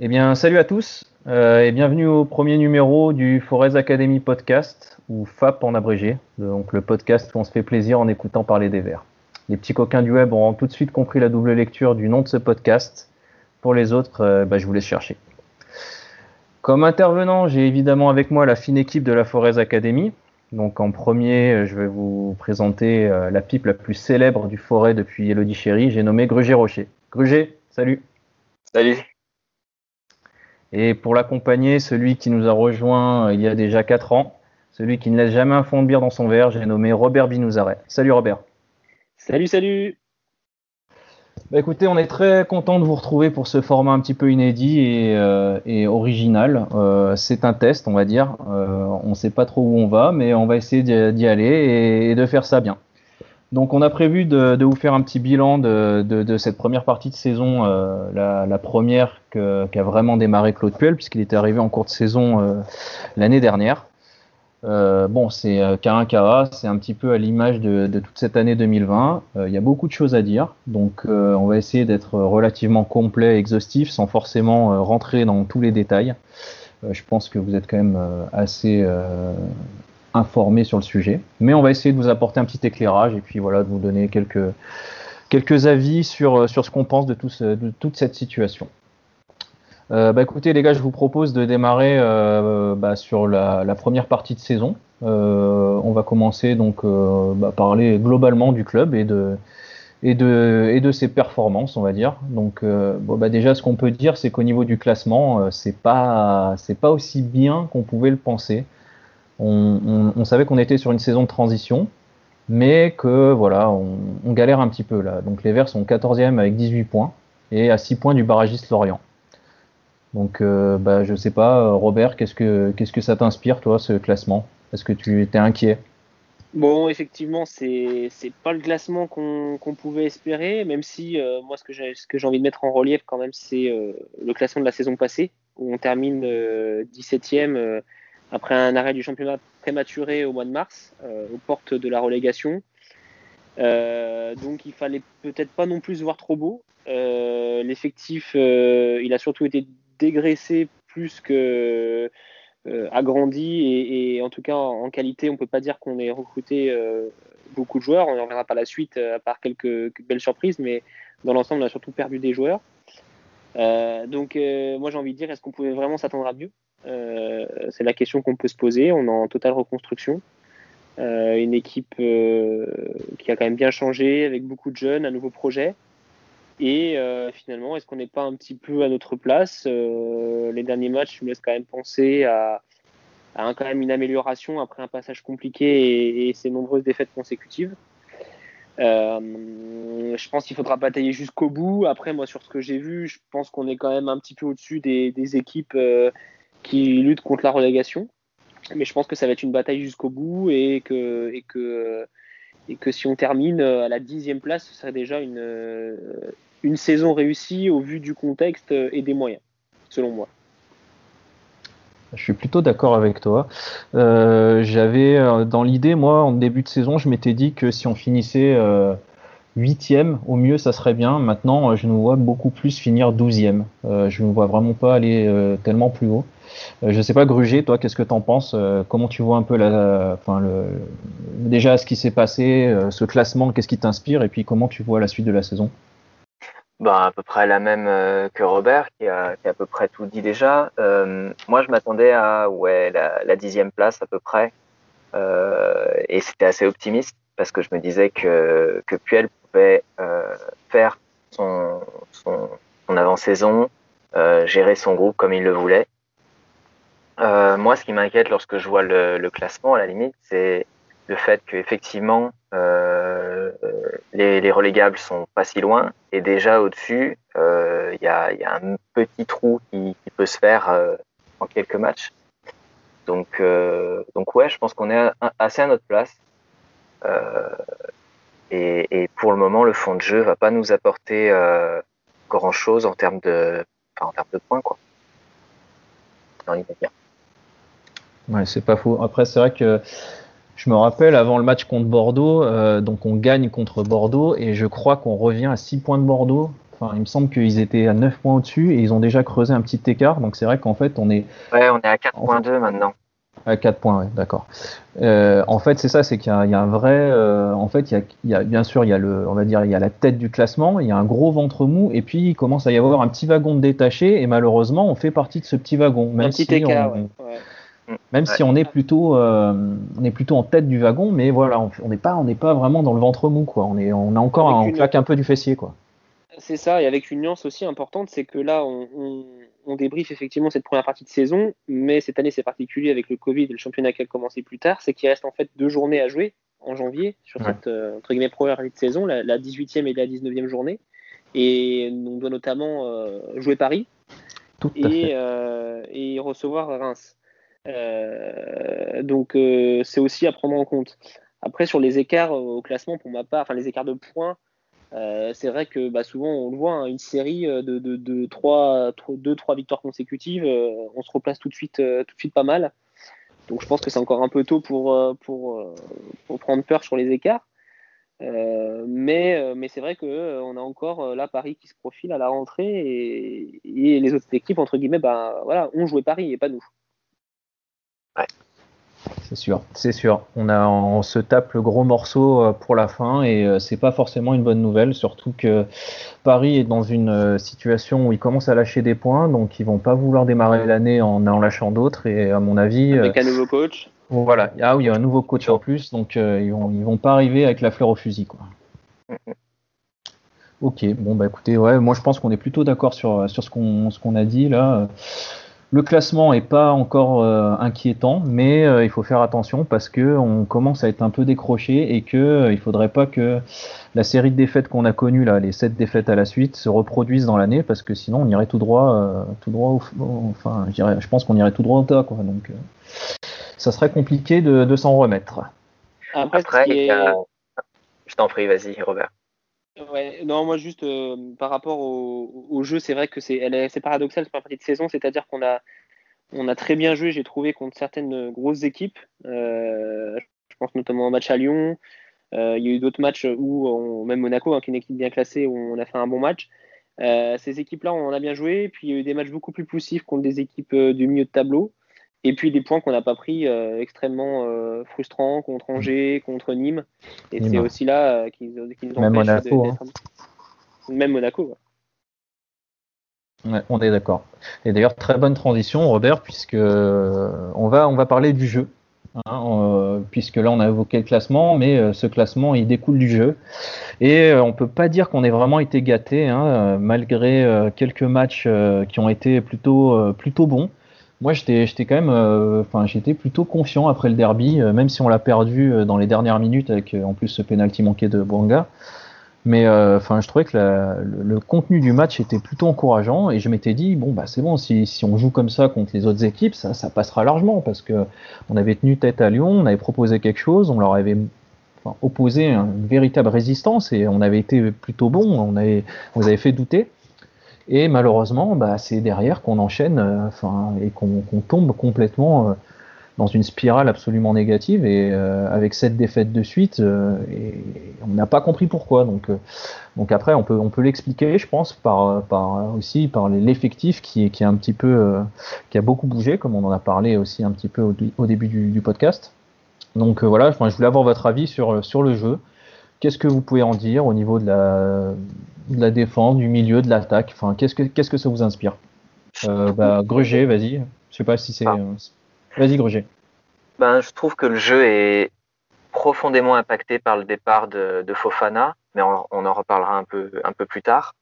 Eh bien, salut à tous euh, et bienvenue au premier numéro du Forest Academy Podcast, ou FAP en abrégé, donc le podcast où on se fait plaisir en écoutant parler des Verts. Les petits coquins du web ont tout de suite compris la double lecture du nom de ce podcast. Pour les autres, euh, bah, je vous laisse chercher. Comme intervenant, j'ai évidemment avec moi la fine équipe de la Forest Academy. Donc en premier, je vais vous présenter euh, la pipe la plus célèbre du forêt depuis Elodie Chéry. J'ai nommé Gruger Rocher. Gruger, salut. Salut. Et pour l'accompagner, celui qui nous a rejoint euh, il y a déjà 4 ans, celui qui ne laisse jamais un fond de bière dans son verre, j'ai nommé Robert Binouzaret. Salut Robert. Salut, salut. Bah écoutez, on est très content de vous retrouver pour ce format un petit peu inédit et, euh, original. Euh, c'est un test, on va dire. on ne sait pas trop où on va, mais on va essayer d'y aller et de faire ça bien. Donc on a prévu de, vous faire un petit bilan de, cette première partie de saison, euh, la, première qui a vraiment démarré Claude Puel, puisqu'il était arrivé en cours de saison euh, l'année dernière. Euh, bon, c'est Caracara, c'est un petit peu à l'image de, toute cette année 2020. Il y a beaucoup de choses à dire, donc on va essayer d'être relativement complet, exhaustif, sans forcément rentrer dans tous les détails. je pense que vous êtes quand même assez informé sur le sujet. Mais on va essayer de vous apporter un petit éclairage et puis voilà, de vous donner quelques, quelques avis sur, sur ce qu'on pense de, tout de toute cette situation. Euh, bah écoutez les gars, je vous propose de démarrer euh, bah, sur la, première partie de saison. Euh, on va commencer donc bah, parler globalement du club et de et ses performances, on va dire. Donc bah, déjà ce qu'on peut dire, c'est qu'au niveau du classement, c'est pas c'est pas aussi bien qu'on pouvait le penser on, savait qu'on était sur une saison de transition, mais que voilà, on, galère un petit peu là. Donc les Verts sont 14e avec 18 points et à 6 points du barragiste Lorient. Donc euh, bah, je sais pas, Robert, qu'est-ce que qu'est-ce que ça t'inspire toi ce classement? Est-ce que tu étais inquiet? Bon, effectivement, c'est c'est pas le classement qu'on pouvait espérer, même si euh, moi ce que j'ai ce que j'ai envie de mettre en relief quand même, c'est euh, le classement de la saison passée où on termine 17e après un arrêt du championnat prématuré au mois de mars, euh, aux portes de la relégation. Euh, donc il fallait peut-être pas non plus voir trop beau. Euh, l'effectif, il a surtout été dégraissé plus que agrandi et, en tout cas en qualité, on peut pas dire qu'on ait recruté beaucoup de joueurs. On n'en verra pas la suite à part quelques, belles surprises, mais dans l'ensemble, on a surtout perdu des joueurs. donc moi j'ai envie de dire, est-ce qu'on pouvait vraiment s'attendre à mieux? C'est la question qu'on peut se poser. On est en totale reconstruction. Euh, une équipe euh, qui a quand même bien changé, avec beaucoup de jeunes, un nouveau projet. Et finalement, est-ce qu'on n'est pas un petit peu à notre place? Les derniers matchs me laissent quand même penser à, quand même une amélioration après un passage compliqué et, ces nombreuses défaites consécutives. je pense qu'il faudra batailler jusqu'au bout. Après, moi, sur ce que j'ai vu, je pense qu'on est quand même un petit peu au-dessus des, des équipes qui lutte contre la relégation. Mais je pense que ça va être une bataille jusqu'au bout et que, si on termine à la dixième place, ce serait déjà une, une saison réussie au vu du contexte et des moyens, selon moi. Je suis plutôt d'accord avec toi. Euh, j'avais euh, dans l'idée, moi, en début de saison, je m'étais dit que si on finissait euh, huitième, au mieux, ça serait bien. Maintenant, je nous vois beaucoup plus finir douzième. je ne vois vraiment pas aller tellement plus haut. Euh, je sais pas, Gruger, toi, qu'est-ce que tu en penses euh, Comment tu vois un peu la, déjà ce qui s'est passé, euh, ce classement, qu'est-ce qui t'inspire Et puis comment tu vois la suite de la saison? Ben, à peu près la même que Robert, qui a, à peu près tout dit déjà. moi, je m'attendais à ouais, la, dixième place à peu près. et c'était assez optimiste parce que je me disais que, que Puel pouvait faire son, son avant-saison, gérer son groupe comme il le voulait. Euh, moi, ce qui m'inquiète lorsque je vois le, le, classement, à la limite, c'est le fait qu'effectivement, euh, les, les, relégables sont pas si loin, et déjà au-dessus, euh, il y, a, y, a, un petit trou qui, qui peut se faire euh, en quelques matchs. Donc, euh, donc ouais, je pense qu'on est assez à notre place. Et, et, pour le moment, le fond de jeu va pas nous apporter grand chose en termes de, enfin, en termes de points, quoi. Ouais, c'est pas faux. Après, c'est vrai que je me rappelle avant le match contre Bordeaux, euh, donc on gagne contre Bordeaux et je crois qu'on revient à 6 points de Bordeaux. Enfin, il me semble qu'ils étaient à 9 points au-dessus et ils ont déjà creusé un petit écart. Donc c'est vrai qu'en fait, on est. Ouais, on est à 4.2 maintenant. À 4 points, ouais, d'accord. Euh, en fait, c'est ça, c'est qu'il y, y, a un vrai. Euh, en fait, il y, a, il y, a, bien sûr, il y a le, on va dire, il y a la tête du classement, il y a un gros ventre mou, et puis il commence à y avoir un petit wagon de détaché, et malheureusement, on fait partie de ce petit wagon, même un petit si écart, on, ouais. ouais. Même Ouais. si on est plutôt, euh, on est plutôt en tête du wagon, mais voilà, on n'est pas, on n'est pas vraiment dans le ventre mou, quoi. On est, on a encore, Avec on claque un peu du fessier, quoi. C'est ça, et avec une nuance aussi importante, c'est que là, on, on, on débriefe effectivement cette première partie de saison, mais cette année c'est particulier avec le Covid et le championnat qui a commencé plus tard, c'est qu'il reste en fait deux journées à jouer en janvier sur Ouais. cette euh, entre guillemets première partie de saison, la, la 18e et la 19e journée, et on doit notamment euh, jouer Paris Tout euh, et recevoir Reims. Euh, donc euh, c'est aussi à prendre en compte. Après sur les écarts euh, au classement, pour ma part, enfin les écarts de points, c'est vrai que bah, souvent on le voit, hein, une série de, de, de 3, 2 trois victoires consécutives, on se replace tout de suite, tout de suite pas mal. Donc je pense que c'est encore un peu tôt pour, pour, prendre peur sur les écarts. Mais mais c'est vrai que euh, on a encore là Paris qui se profile à la rentrée et, les autres équipes entre guillemets bah voilà ont joué Paris et pas nous. C'est sûr, c'est sûr. On a, on se tape le gros morceau euh, pour la fin et euh, c'est pas forcément une bonne nouvelle, surtout que Paris est dans une euh, situation où ils commencent à lâcher des points, donc ils vont pas vouloir démarrer l'année en en lâchant d'autres et à mon avis, Avec un nouveau coach. voilà. Ah oui, il y a un nouveau coach en plus, donc euh, ils vont, ils vont pas arriver avec la fleur au fusil, quoi. Ok, bon bah écoutez, ouais, moi je pense qu'on est plutôt d'accord sur, sur ce qu'on ce qu'on a dit là. Le classement est pas encore euh, inquiétant, mais euh, il faut faire attention parce que on commence à être un peu décroché et que euh, il faudrait pas que la série de défaites qu'on a connue là, les sept défaites à la suite, se reproduisent dans l'année parce que sinon on irait tout droit, euh, tout droit, au, enfin, je, pense qu'on irait tout droit au tas quoi. Donc euh, ça serait compliqué de, de s'en remettre. Après, Après, ce qui il y est- a... je t'en prie, vas-y, Robert. Ouais, non, moi juste euh, par rapport au, jeu, c'est vrai que c'est c'est paradoxal cette première partie de saison, c'est-à-dire qu'on a on a très bien joué, j'ai trouvé contre certaines grosses équipes. Euh, je pense notamment au match à Lyon. Euh, il y a eu d'autres matchs où même Monaco, hein, qui est une équipe bien classée, où on a fait un bon match. Ces équipes-là, on a bien joué. Puis il y a eu des matchs beaucoup plus poussifs contre des équipes du milieu de tableau. Et puis des points qu'on n'a pas pris euh, extrêmement euh, frustrants contre Angers, contre Nîmes. Et Nîmes. c'est aussi là euh, qui, nous- qui nous Même Monaco, de- d'être- Même Monaco. ouais. Ouais, on est d'accord. Et d'ailleurs, très bonne transition, Robert, puisque euh, on va, on va parler du jeu. hein, puisque là, on a évoqué le classement, mais euh, ce classement, il découle du jeu. Et euh, on peut pas dire qu'on ait vraiment été gâté, hein, euh, malgré quelques matchs qui ont été plutôt, plutôt bons. Moi, j'étais, quand même, euh, enfin, j'étais plutôt confiant après le derby, euh, même si on l'a perdu euh, dans les dernières minutes avec, en plus, ce penalty manqué de Bouanga. Mais enfin, je trouvais que le, contenu du match était plutôt encourageant et je m'étais dit bon bah c'est bon si, si on joue comme ça contre les autres équipes ça, ça passera largement parce que on avait tenu tête à Lyon, on avait proposé quelque chose, on leur avait opposé une véritable résistance et on avait été plutôt bon, on avait on avait fait douter et malheureusement bah c'est derrière qu'on enchaîne euh, enfin et qu'on tombe complètement euh, dans une spirale absolument négative. Et euh, avec cette défaite de suite on n'a pas compris pourquoi. Donc après on peut l'expliquer je pense par aussi par l'effectif qui qui a beaucoup bougé comme on en a parlé aussi un petit peu au, début du, podcast. Donc voilà je voulais avoir votre avis sur le jeu. Qu'est-ce que vous pouvez en dire au niveau de la de la défense du milieu de l'attaque enfin qu'est-ce que qu'est-ce que ça vous inspire euh, bah vas-y je sais pas si c'est Ah. euh, vas-y Gruget Ben, je trouve que le jeu est profondément impacté par le départ de, de Fofana, mais on, on en reparlera un peu, un peu plus tard.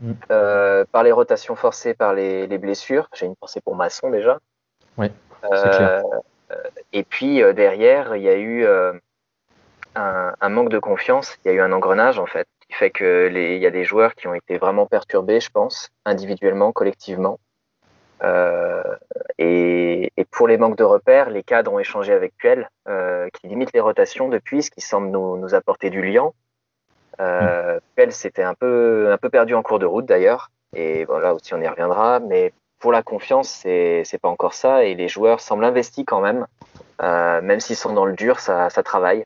Mm. Euh, par les rotations forcées, par les, les blessures. J'ai une pensée pour Masson déjà. Ouais, c'est clair. Euh, et puis euh, derrière, il y a eu euh, un, un manque de confiance. Il y a eu un engrenage en fait, qui fait que les, il y a des joueurs qui ont été vraiment perturbés, je pense, individuellement, collectivement. Euh, et, et pour les manques de repères, les cadres ont échangé avec Puel, euh, qui limite les rotations depuis, ce qui semble nous, nous apporter du liant. Euh, Puel s'était un peu, un peu perdu en cours de route d'ailleurs, et voilà aussi on y reviendra. Mais pour la confiance, c'est pas encore ça, et les joueurs semblent investis quand même, euh, même s'ils sont dans le dur, ça, ça travaille.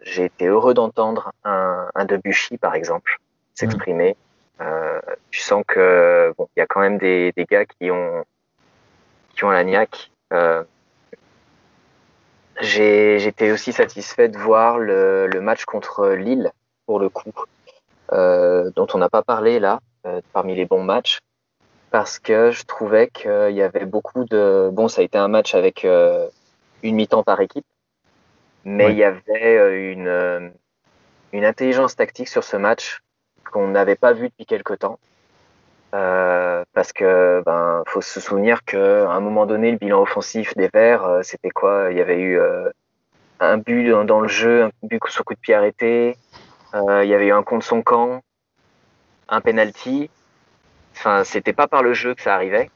Euh, J'ai été heureux d'entendre un, un Debuchy par exemple s'exprimer. tu sens que bon, il y a quand même des, des gars qui ont qui ont la niaque. J'étais aussi satisfait de voir le, le, match contre Lille pour le coup, dont on n'a pas parlé là parmi les bons matchs parce que je trouvais qu'il y avait beaucoup de bon ça a été un match avec une mi-temps par équipe mais il y avait une une intelligence tactique sur ce match qu'on n'avait pas vu depuis quelque temps. Euh, parce que ben faut se souvenir qu'à un moment donné le bilan offensif des Verts euh, c'était quoi? Il y avait eu euh, un but dans, le jeu un but sur coup de pied arrêté. Il y avait eu un contre son camp un penalty. Enfin c'était pas par le jeu que ça arrivait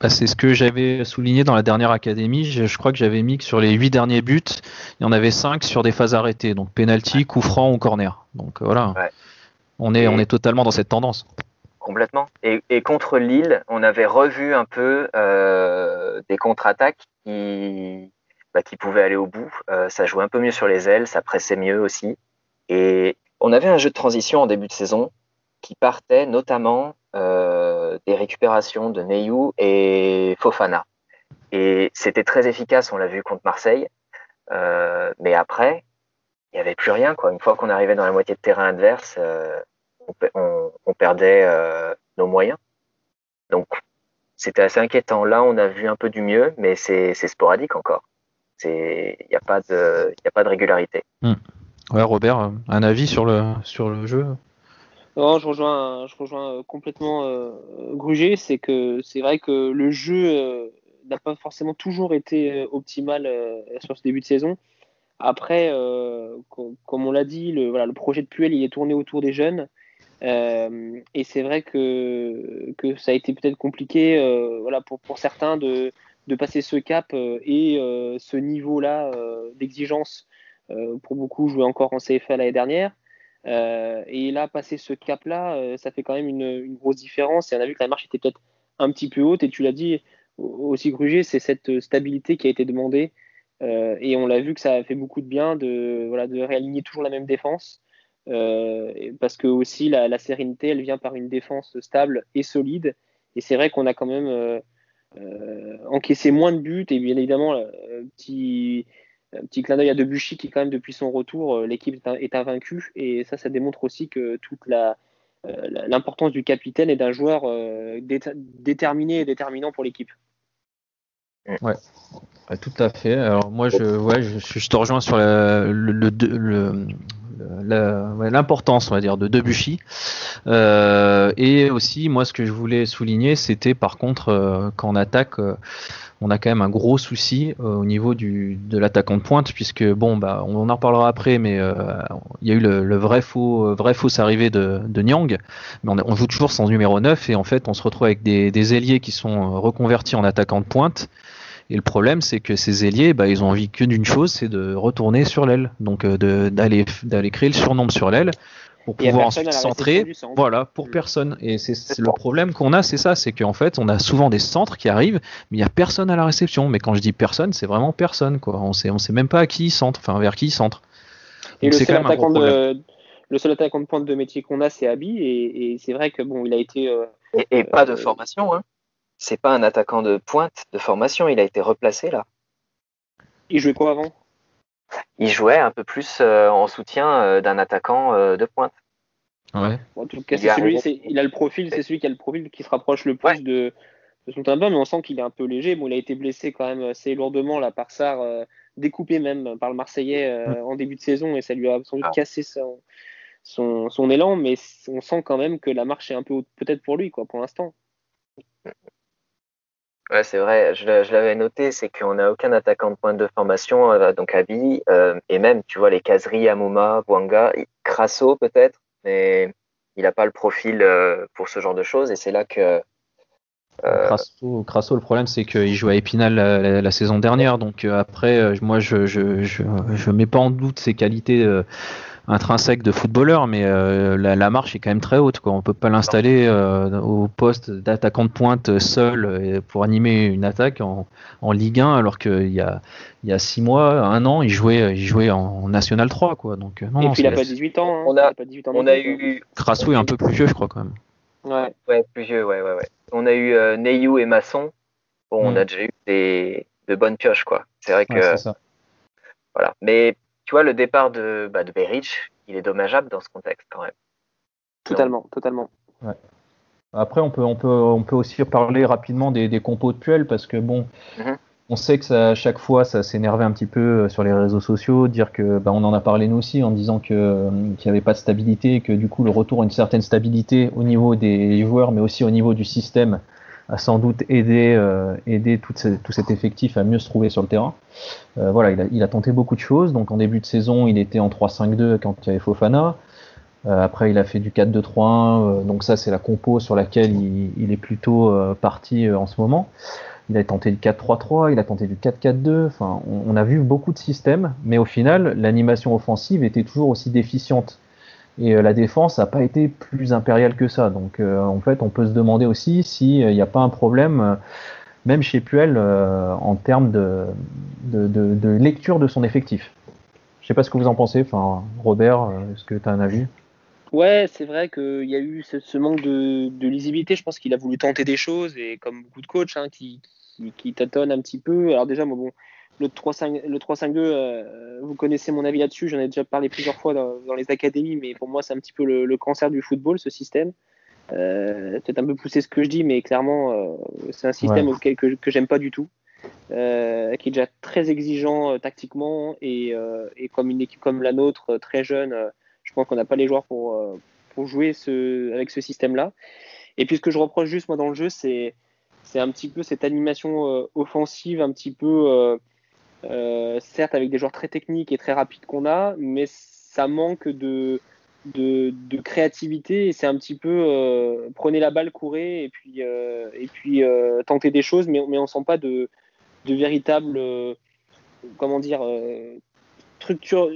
bah, c'est ce que j'avais souligné dans la dernière académie. Je, crois que j'avais mis que sur les huit derniers buts, il y en avait cinq sur des phases arrêtées, donc penalty, coup franc ou corner. Donc voilà, on est on est totalement dans cette tendance. Complètement. Et, contre Lille, on avait revu un peu euh, des contre-attaques qui bah, qui pouvaient aller au bout. Euh, ça jouait un peu mieux sur les ailes, ça pressait mieux aussi. Et on avait un jeu de transition en début de saison qui partait notamment euh, des récupérations de Neyou et Fofana. Et c'était très efficace, on l'a vu contre Marseille. Euh, mais après, il n'y avait plus rien. Quoi. Une fois qu'on arrivait dans la moitié de terrain adverse, euh, on, perdait euh, nos moyens. Donc, c'était assez inquiétant. Là, on a vu un peu du mieux, mais c'est sporadique encore. Il n'y a, pas de, a pas de régularité. Hmm. Robert, un avis sur le, sur le jeu? Non, je rejoins, je rejoins euh, complètement euh, Gruger. C'est que c'est vrai que le jeu euh, n'a pas forcément toujours été optimal sur ce début de saison. Après, comme on l'a dit, le, voilà, le projet de Puel il est tourné autour des jeunes. et c'est vrai que, que ça a été peut-être compliqué voilà, pour, pour certains de, de passer ce cap et ce niveau-là d'exigence. pour beaucoup, jouer encore en CFA l'année dernière. Euh, et là, passer ce cap-là, euh, ça fait quand même une, grosse différence. Et on a vu que la marche était peut-être un petit peu haute. Et tu l'as dit aussi, Gruger, c'est cette stabilité qui a été demandée. Euh, et on l'a vu que ça a fait beaucoup de bien de, voilà, de réaligner toujours la même défense. parce que aussi, la, sérénité, elle vient par une défense stable et solide. Et c'est vrai qu'on a quand même encaissé moins de buts. Et bien évidemment, petit un petit clin d'œil à Debuchy qui, quand même, depuis son retour, euh, l'équipe est invaincue. Et ça, ça démontre aussi que toute la, euh, l'importance du capitaine et d'un joueur euh, déterminé et déterminant pour l'équipe. Ouais. tout à fait. Alors moi, je, ouais, je, je te rejoins sur le, le, le, l'importance, on va dire, de Debuchy. Euh, et aussi, moi, ce que je voulais souligner, c'était par contre euh, qu'en attaque, euh, on a quand même un gros souci au niveau du, de l'attaquant de pointe, puisque bon, bah, on en reparlera après, mais il y a eu le, vrai faux, vrai fausse arrivée de, de Nyang, mais on, joue toujours sans numéro 9 et en fait, on se retrouve avec des, des ailiers qui sont reconvertis en attaquant de pointe. Et le problème, c'est que ces ailiers, bah, ils ont envie que d'une chose, c'est de retourner sur l'aile. Donc euh, d'aller d'aller créer le surnombre sur l'aile pour pouvoir ensuite centrer. Voilà, pour mm. personne. Et c'est le problème qu'on a, c'est ça, c'est qu'en fait, on a souvent des centres qui arrivent, mais il n'y a personne à la réception. Mais quand je dis personne, c'est vraiment personne, quoi. On sait, on sait même pas à qui il centre, enfin vers qui il centre. Et le seul, attaquant de, le seul attaquant de pointe de métier qu'on a, c'est Abi, et, c'est vrai que bon, il a été. Euh, et, pas de euh, formation, hein c'est pas un attaquant de pointe de formation, il a été replacé là. Il jouait quoi avant? Il jouait un peu plus euh, en soutien euh, d'un attaquant euh, de pointe. Ouais. en tout cas, il, celui, il a le profil, c'est celui qui a le profil qui se rapproche le plus de, son tabac, mais on sent qu'il est un peu léger. Bon, il a été blessé quand même assez lourdement là par Sar, découpé même par le Marseillais en début de saison, et ça lui a sans doute ah. cassé son, son, élan, mais on sent quand même que la marche est un peu haute peut-être pour lui, quoi, pour l'instant. Ouais, c'est vrai, je, l'avais noté, c'est qu'on n'a aucun attaquant de pointe de formation, euh, donc Abi, euh, et même, tu vois, les caseries, Amouma, Bouanga, Crasso peut-être, mais il n'a pas le profil euh, pour ce genre de choses, et c'est là que. Crasso, Crasso, le problème, c'est qu'il jouait à Épinal la, saison dernière, donc après, moi, je, je, je, je, mets pas en doute ses qualités intrinsèque de footballeur, mais euh, la, marche est quand même très haute. Quoi. On peut pas l'installer euh, au poste d'attaquant de pointe seul euh, pour animer une attaque en, Ligue 1, alors qu'il y a, il y a six mois, un an, il jouait, il jouait en National 3. Quoi. Donc, non, Et puis il n'a pas 18 ans. Hein. On a, pas 18 ans on a eu. Crasso est un peu plus vieux, je crois, quand même. Ouais. Ouais, plus vieux, ouais, ouais, ouais. On a eu euh, Neyou et Masson. Bon, on Mm. a déjà eu des, de bonnes pioches, quoi. C'est vrai que, Ouais, c'est ça. voilà. Mais, tu vois, le départ de, bah, de Beric, il est dommageable dans ce contexte, quand même. Totalement, totalement. Après, on peut, on peut, on peut aussi parler rapidement des, des compos de Puel parce que bon, Mhm. on sait que ça, à chaque fois, ça s'énervait un petit peu euh, sur les réseaux sociaux, dire que, bah, on en a parlé nous aussi en disant que euh, qu'il n'y avait pas de stabilité, et que du coup le retour à une certaine stabilité au niveau des joueurs, mais aussi au niveau du système, a sans doute aidé, euh, aidé tout, ce- tout cet effectif à mieux se trouver sur le terrain. Euh, voilà, il a, tenté beaucoup de choses. Donc en début de saison, il était en 3-5-2 quand il y avait Fofana. Euh, après, il a fait du 4-2-3-1. euh, donc ça, c'est la compo sur laquelle il, est plutôt parti en ce moment. Il a tenté du 4-3-3, il a tenté du 4-4-2. Enfin, on a vu beaucoup de systèmes, mais au final, l'animation offensive était toujours aussi déficiente. Et euh, la défense n'a pas été plus impériale que ça. Donc, euh, en fait, on peut se demander aussi s'il n'y a pas un problème, euh, même chez Puel, euh, en termes de, lecture de son effectif. Je sais pas ce que vous en pensez. Enfin, Robert, euh, est-ce que tu as un avis? Ouais, c'est vrai qu'il y a eu ce, manque de, lisibilité. Je pense qu'il a voulu tenter des choses et comme beaucoup de coachs hein, qui tâtonnent un petit peu. Alors déjà, moi, bon, le 3-5 le 3-5-2, euh, vous connaissez mon avis là-dessus. J'en ai déjà parlé plusieurs fois dans, dans les académies, mais pour moi, c'est un petit peu le, le cancer du football, ce système. Euh, Peut-être un peu pousser ce que je dis, mais clairement, euh, c'est un système Ouais. auquel que, que j'aime pas du tout. Euh, qui est déjà très exigeant tactiquement et, et comme une équipe comme la nôtre, très jeune, je pense qu'on n'a pas les joueurs pour, pour jouer ce, avec ce système-là. Et puis ce que je reproche juste moi dans le jeu, c'est c'est un petit peu cette animation offensive, un petit peu, certes avec des joueurs très techniques et très rapides qu'on a, mais ça manque de, de, de créativité et c'est un petit peu euh, prenez la balle, courez et puis, euh, et puis euh, tentez des choses, mais, mais on sent pas de, de véritable, euh, comment dire, euh, structure,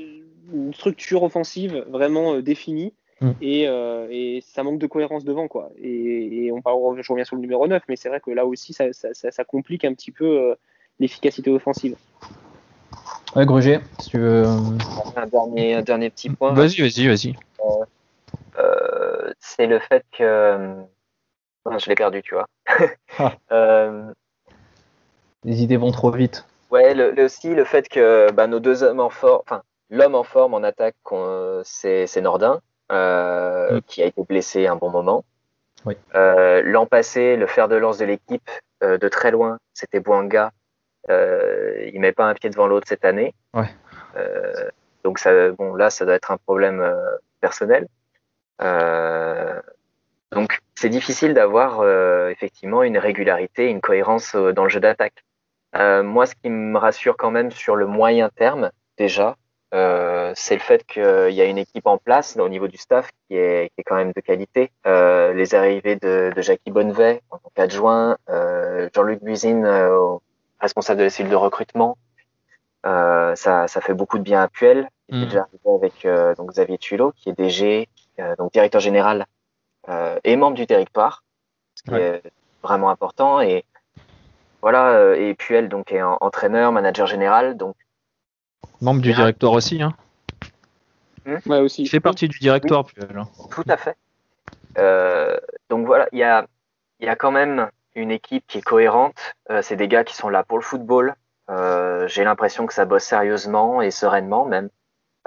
une structure offensive vraiment euh, définie. Mm. Et, euh, et ça manque de cohérence devant quoi. Et, et on parle, je reviens sur le numéro 9, mais c'est vrai que là aussi ça, ça, ça, ça complique un petit peu euh, l'efficacité offensive. Ouais, Gruger, si tu veux. euh, Un dernier, un dernier petit point. Vas-y, vas-y, vas-y. Euh, c'est le fait que. Non, je l'ai perdu, tu vois. Ah. Euh, Les idées vont trop vite. Ouais, le, le- aussi le fait que bah, nos deux hommes en forme, enfin l'homme en forme en attaque, c'est c'est Nordin, euh, Mm. qui a été blessé un bon moment. Oui. Euh, L'an passé, le fer de lance de l'équipe euh, de très loin, c'était Bouanga. Euh, il met pas un pied devant l'autre cette année. Ouais. Euh, donc ça, bon là, ça doit être un problème euh, personnel. Euh, donc c'est difficile d'avoir effectivement une régularité, une cohérence dans le jeu d'attaque. Moi, ce qui me rassure quand même sur le moyen terme, déjà, c'est le fait qu'il y a une équipe en place au niveau du staff qui est, qui est quand même de qualité. Les arrivées de, de Jackie Bonnevet en tant qu'adjoint, Jean-Luc Buzine, euh, responsable de la cellule de recrutement, euh, ça, ça fait beaucoup de bien à Puel. Il est Mm. déjà arrivé avec euh, donc Xavier Tulot, qui est DG, euh, donc directeur général euh, et membre du territoire, ce qui Ouais. est vraiment important. Et voilà, euh, et Puel donc est en- entraîneur, manager général, donc Membre du directoire aussi. Hein. Ouais, aussi. Il fait partie du directoire, Puel. hein. tout à fait. Euh, donc voilà, il y a, il y a quand même une équipe qui est cohérente. Euh, c'est des gars qui sont là pour le football. Euh, J'ai l'impression que ça bosse sérieusement et sereinement même,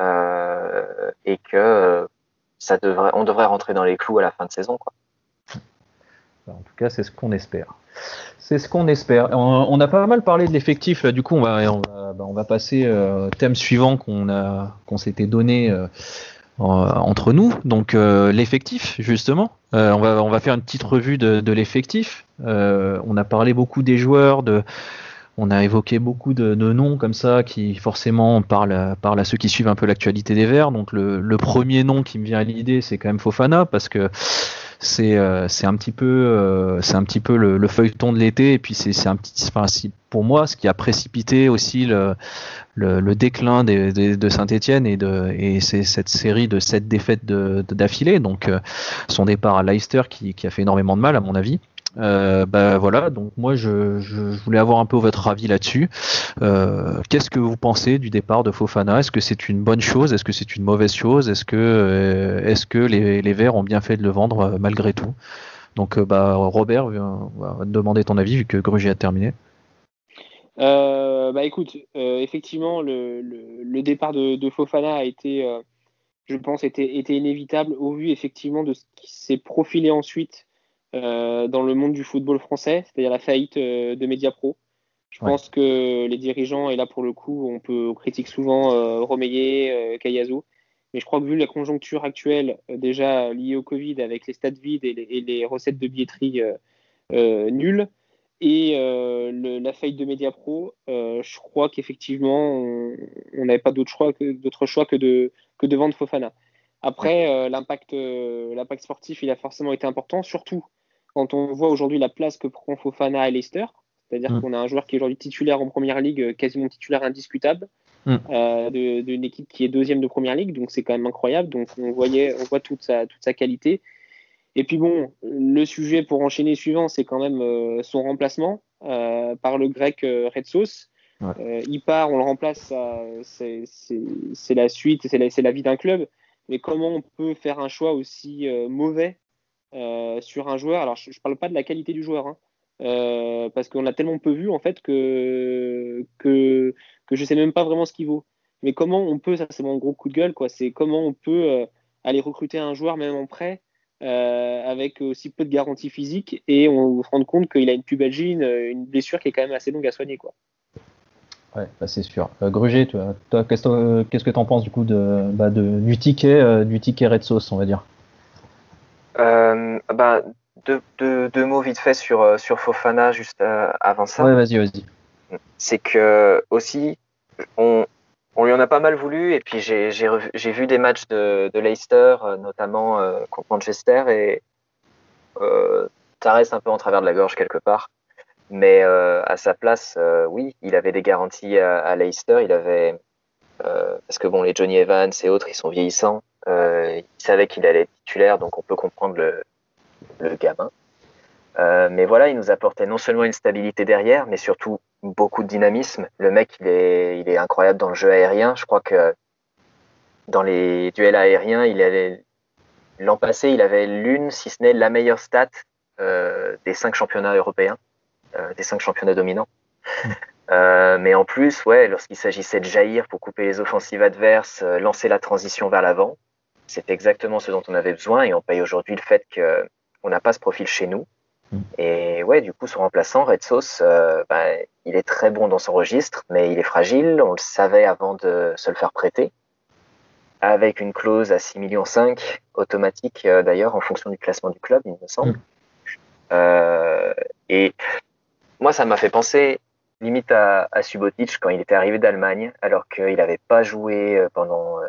euh, et que ça devrait, on devrait rentrer dans les clous à la fin de saison. En tout cas, c'est ce qu'on espère. C'est ce qu'on espère. On, a pas mal parlé de l'effectif. Du coup, on va, on va, bah, passer au thème suivant qu'on qu'on s'était donné entre nous. Donc, euh, l'effectif, justement. Euh, on va, on va faire une petite revue de, de l'effectif. Euh, on a parlé beaucoup des joueurs, de, on a évoqué beaucoup de, de noms comme ça qui forcément parlent, parlent à ceux qui suivent un peu l'actualité des Verts. Donc, le, le premier nom qui me vient à l'idée, c'est quand même Fofana parce que c'est euh, c'est un petit peu euh, le, le feuilleton de l'été et puis c'est un petit enfin pour moi ce qui a précipité aussi le déclin des, de Saint-Étienne et de c'est cette série de sept défaites de- de- d'affilée. Donc euh, son départ à Leicester qui a fait énormément de mal à mon avis Euh, bah voilà, donc moi je, je, voulais avoir un peu votre avis là-dessus. Euh, Qu'est-ce que vous pensez du départ de Fofana? Est-ce que c'est une bonne chose? Est-ce que c'est une mauvaise chose? Est-ce que, euh, est-ce que les, les Verts ont bien fait de le vendre malgré tout? Donc bah, Robert, on va te demander ton avis vu que Grugy a terminé. Bah écoute, effectivement, le, le, départ de, Fofana a été, je pense, était, inévitable au vu effectivement de ce qui s'est profilé ensuite dans le monde du football français, c'est-à-dire la faillite euh, de Mediapro. Je ouais. pense que les dirigeants, et là pour le coup, on peut on critique souvent euh, Romeyer, Kayazo, mais je crois que vu la conjoncture actuelle, déjà liée au Covid, avec les stades vides et les, et les recettes de billetterie nulles, et euh, le, la faillite de Mediapro, euh, je crois qu'effectivement, on n'avait pas d'autre choix, que, choix que, de, que de vendre Fofana. Après, euh, l'impact l'impact sportif, il a forcément été important, surtout quand on voit aujourd'hui la place que prend Fofana à Leicester. C'est-à-dire mmh. qu'on a un joueur qui est aujourd'hui titulaire en première ligue, quasiment titulaire indiscutable, mmh. d'une équipe qui est deuxième de première ligue, donc c'est quand même incroyable. Donc on, voyait, on voit toute sa, toute sa qualité. Et puis bon, le sujet pour enchaîner suivant, c'est quand même euh, son remplacement euh, par le grec euh, Red Sauce. Ouais. il part, on le remplace, c'est la suite, c'est la, la, vie d'un club. Mais comment on peut faire un choix aussi mauvais sur un joueur? Alors, je ne parle pas de la qualité du joueur, hein, parce qu'on l'a tellement peu vu en fait que, que, que je ne sais même pas vraiment ce qu'il vaut. Mais comment on peut, ça c'est mon gros coup de gueule, quoi, c'est comment on peut aller recruter un joueur même en prêt euh, avec aussi peu de garantie physique et on se rend compte qu'il a une pubalgie, une, une, blessure qui est quand même assez longue à soigner. Quoi. Ouais, bah c'est sûr. Euh, Gruger, toi, toi qu'est-ce, que tu en penses du coup de, bah de, du ticket, euh, du ticket Red Sauce, on va dire? Euh, bah, deux, deux, deux, mots vite fait sur, sur Fofana juste euh, avant ça. Ouais, vas-y, vas-y. C'est que aussi, on, on lui en a pas mal voulu et puis j'ai vu des matchs de, de Leicester, notamment euh, contre Manchester et euh, ça reste un peu en travers de la gorge quelque part. Mais euh, à sa place, euh, oui, il avait des garanties à, à Leicester. Il avait euh, parce que bon, les Johnny Evans et autres, ils sont vieillissants. il savait qu'il allait être titulaire, donc on peut comprendre le, le gamin. mais voilà, il nous apportait non seulement une stabilité derrière, mais surtout beaucoup de dynamisme. Le mec, il est, il est incroyable dans le jeu aérien. Je crois que dans les duels aériens, il l'an passé, il avait l'une, si ce n'est la meilleure stat euh, des cinq championnats européens, euh, des cinq championnats dominants. Euh, mais en plus, ouais, lorsqu'il s'agissait de jaillir pour couper les offensives adverses, euh, lancer la transition vers l'avant, c'est exactement ce dont on avait besoin et on paye aujourd'hui le fait qu'on n'a pas ce profil chez nous. Et ouais, du coup, son remplaçant, Red Sauce, euh, bah, il est très bon dans son registre, mais il est fragile. On le savait avant de se le faire prêter. Avec une clause à 6 millions 5, automatique euh, d'ailleurs, en fonction du classement du club, il me semble. Mm. Euh, et moi, ça m'a fait penser limite à, à Subotic quand il était arrivé d'Allemagne, alors qu'il n'avait pas joué euh, pendant euh,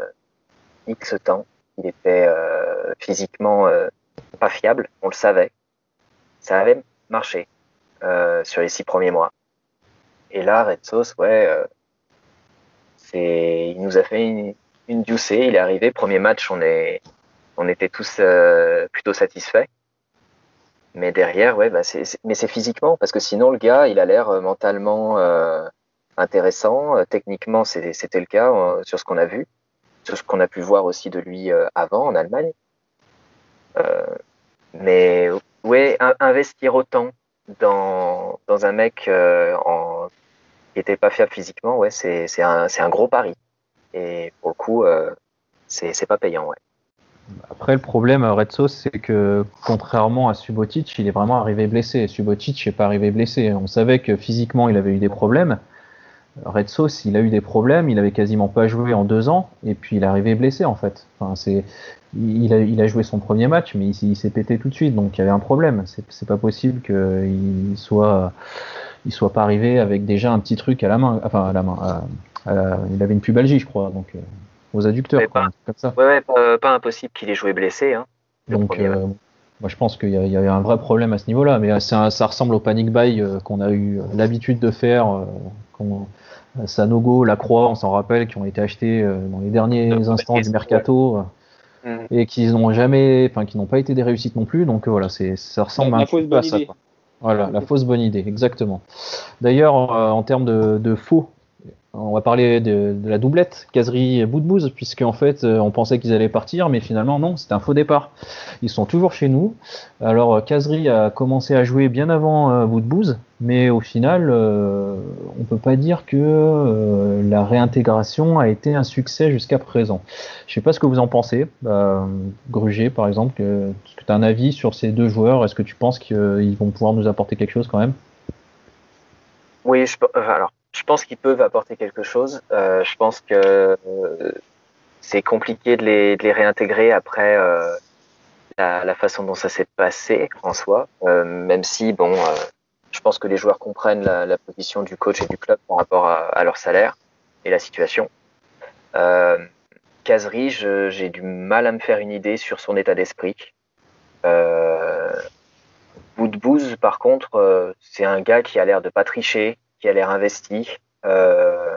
X temps. Il était euh, physiquement pas fiable, on le savait ça avait marché euh, sur les six premiers mois. Et là, Red Sauce, ouais, euh, c'est, il nous a fait une, une. Il est arrivé, premier match, on est, on était tous euh, plutôt satisfaits. Mais derrière, ouais, bah c'est, mais c'est physiquement, parce que sinon le gars, il a l'air euh, mentalement euh, intéressant. Techniquement, c'était le cas euh, sur ce qu'on a vu, sur ce qu'on a pu voir aussi de lui avant en Allemagne. mais ouais, investir autant dans, dans un mec euh, en, qui était pas fiable physiquement, ouais, c'est un, un gros pari. Et pour le coup, euh, c'est pas payant, ouais. Après, le problème à Red Sauce, c'est que contrairement à Subotic, il est vraiment arrivé blessé. Subotic n'est pas arrivé blessé. On savait que physiquement, il avait eu des problèmes. Red Sauce, il a eu des problèmes, il avait quasiment pas joué en deux ans, et puis il est arrivé blessé en fait. Enfin, c'est, il a, joué son premier match, mais il, s'est pété tout de suite, donc il y avait un problème. C'est, pas possible qu'il soit, il soit pas arrivé avec déjà un petit truc à la main, enfin à la main. Il avait une pubalgie, je crois, donc euh, aux adducteurs, quoi, pas, comme ça. Ouais, ouais pas, pas, impossible qu'il ait joué blessé. Hein, donc, euh, moi, je pense qu'il y, y, avait un vrai problème à ce niveau-là, mais ça, ça ressemble au panic buy euh, qu'on a eu l'habitude de faire. Euh, Sanogo, Lacroix, on s'en rappelle, qui ont été achetés euh, dans les derniers instants du mercato mm. et qui n'ont jamais, enfin qui n'ont pas été des réussites non plus. Donc voilà, c'est ça ressemble la, un la peu à ça. Quoi. Voilà, la fausse bonne idée, exactement. D'ailleurs, en termes de faux on va parler de, la doublette, Casery et Boudbouz, puisque en fait euh, on pensait qu'ils allaient partir, mais finalement non, c'était un faux départ. Ils sont toujours chez nous. Alors Casery a commencé à jouer bien avant euh, mais au final, euh, on peut pas dire que la réintégration a été un succès jusqu'à présent. Je sais pas ce que vous en pensez, bah, Gruger par exemple. Est-ce que tu as un avis sur ces deux joueurs? Est-ce que tu penses qu'ils vont pouvoir nous apporter quelque chose quand même? Oui, je, alors je pense qu'ils peuvent apporter quelque chose. Euh, je pense que euh, c'est compliqué de les, de les, réintégrer après euh, la, la, façon dont ça s'est passé en soi, euh, même si, bon, euh, je pense que les joueurs comprennent la, la, position du coach et du club par rapport à, à leur salaire et la situation. Euh, j'ai du mal à me faire une idée sur son état d'esprit. Euh, Boudbouz, par contre, c'est un gars qui a l'air de pas tricher, qui a l'air investi. Euh,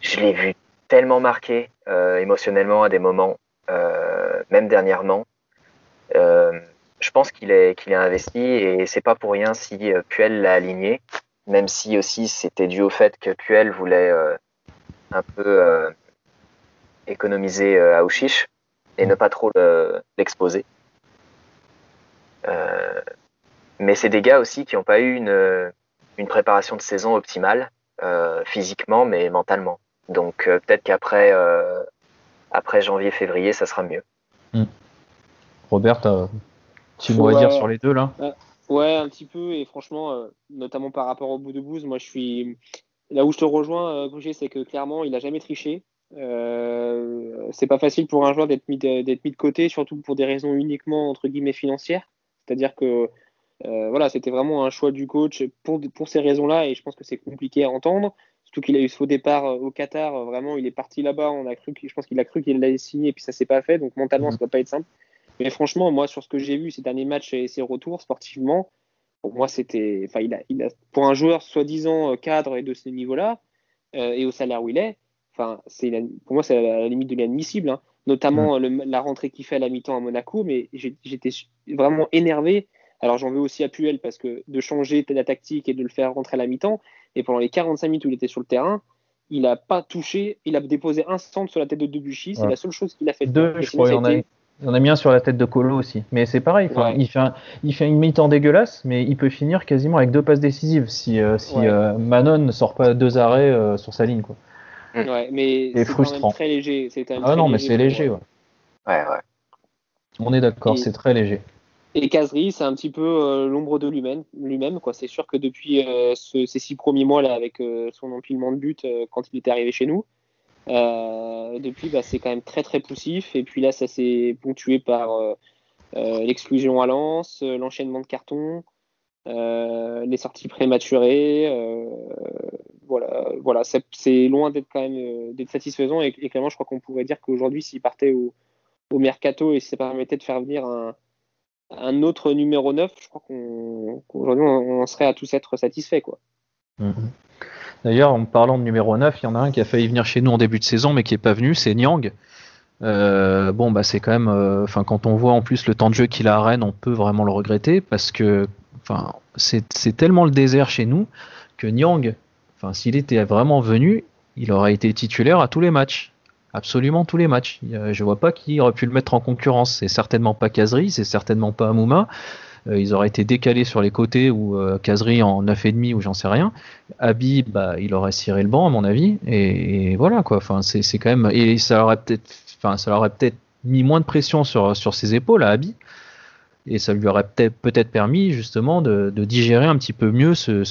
je l'ai vu tellement marqué euh, émotionnellement à des moments, euh, même dernièrement. Je pense qu'il est qu'il est investi et c'est pas pour rien si Puel l'a aligné, même si aussi c'était dû au fait que Puel voulait un peu économiser à Ouchiche et ne pas trop l'exposer. mais c'est des gars aussi qui n'ont pas eu une une préparation de saison optimale, euh, physiquement mais mentalement. Donc euh, peut-être qu'après euh, après janvier-février, ça sera mieux. Hmm. Robert, tu dois dire sur les deux là? Ouais, un petit peu. Et franchement, notamment par rapport au bout de bouse, moi je suis. Là où je te rejoins, Gruger, c'est que clairement, il n'a jamais triché. Euh, c'est pas facile pour un joueur d'être mis, d'être mis de côté, surtout pour des raisons uniquement entre guillemets financières. C'est-à-dire que euh, voilà, c'était vraiment un choix du coach pour, pour ces raisons-là et je pense que c'est compliqué à entendre. Surtout qu'il a eu ce faux départ euh, au Qatar, euh, vraiment, il est parti là-bas. On a cru, je pense qu'il a cru qu'il allait signer, puis ça s'est pas fait. Donc mentalement, ça ne doit pas être simple. Mais franchement, moi, sur ce que j'ai vu ces derniers matchs et ses retours sportivement, pour moi, c'était, enfin, il a, il a, pour un joueur soi-disant cadre et de ce niveau-là euh, et au salaire où il est, enfin, c'est, pour moi, c'est à la limite de l'inadmissible. Hein. Notamment le, la rentrée qu'il fait à la mi-temps à Monaco, mais j'étais vraiment énervé alors j'en veux aussi à Puel parce que de changer la tactique et de le faire rentrer à la mi-temps, et pendant les 45 minutes où il était sur le terrain, il n'a pas touché, il a déposé un centre sur la tête de Debuchy, c'est la seule chose qu'il a fait. Deux, je crois, il en, a, il en a mis un sur la tête de Colo aussi. Mais c'est pareil, ouais. il, fait un, il fait une mi-temps dégueulasse, mais il peut finir quasiment avec deux passes décisives si, euh, si ouais. euh, Manon ne sort pas deux arrêts euh, sur sa ligne. Quoi. Ouais, mais c'est frustrant. très léger. ah non, mais c'est léger. Ouais. ouais, ouais. On est d'accord, c'est très léger. Et Kazri, c'est un petit peu euh, l'ombre de lui-même. Quoi. C'est sûr que depuis euh, ce, ces six premiers mois là, avec euh, son empilement de buts quand il était arrivé chez nous, depuis, bah, c'est quand même très très poussif. Et puis là, ça s'est ponctué par l'exclusion à Lens, l'enchaînement de cartons, les sorties prématurées. voilà, voilà, c'est loin d'être quand même satisfaisant. Et, clairement, je crois qu'on pourrait dire qu'aujourd'hui, s'il partait au, au mercato et si ça permettait de faire venir un un autre numéro 9, je crois qu'aujourd'hui on, serait à tous être satisfaits. Quoi. Mmh. D'ailleurs, en parlant de numéro 9, il y en a un qui a failli venir chez nous en début de saison mais qui n'est pas venu, c'est Nyang. Euh, bon, bah c'est quand même, enfin, euh, quand on voit en plus le temps de jeu qu'il a à Rennes, on peut vraiment le regretter parce que, enfin, c'est tellement le désert chez nous que Nyang, enfin, s'il était vraiment venu, il aurait été titulaire à tous les matchs absolument tous les matchs. Je vois pas qui aurait pu le mettre en concurrence. C'est certainement pas Kazri, c'est certainement pas Amouma. Euh, ils auraient été décalés sur les côtés ou euh, Kazri en 9,5 ou j'en sais rien. Abi, bah, il aurait ciré le banc à mon avis. Et, et voilà quoi. Enfin, c'est quand même et ça aurait peut-être, enfin, ça aurait peut-être mis moins de pression sur sur ses épaules à Abi et ça lui aurait peut-être permis justement de, digérer un petit peu mieux ce,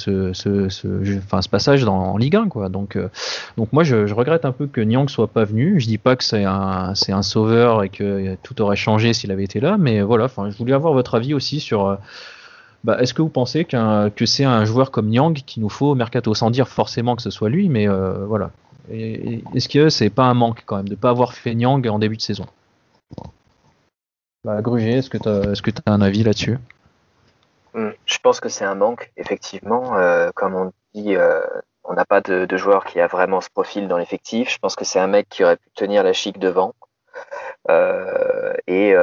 passage dans, en Ligue 1 quoi. Donc, euh, donc moi je, regrette un peu que Nyang soit pas venu. Je dis pas que c'est un, sauveur et que tout aurait changé s'il avait été là, mais voilà. Je voulais avoir votre avis aussi sur. Euh, bah, est-ce que vous pensez que c'est un joueur comme Nyang qu'il nous faut au mercato, sans dire forcément que ce soit lui, mais euh, voilà. Est-ce que c'est pas un manque quand même de pas avoir fait Nyang en début de saison? Bah, est-ce que tu as, un avis là-dessus? Hum, Je pense que c'est un manque, effectivement. Euh, comme on dit, euh, on n'a pas de, joueur qui a vraiment ce profil dans l'effectif. Je pense que c'est un mec qui aurait pu tenir la chic devant. Euh, et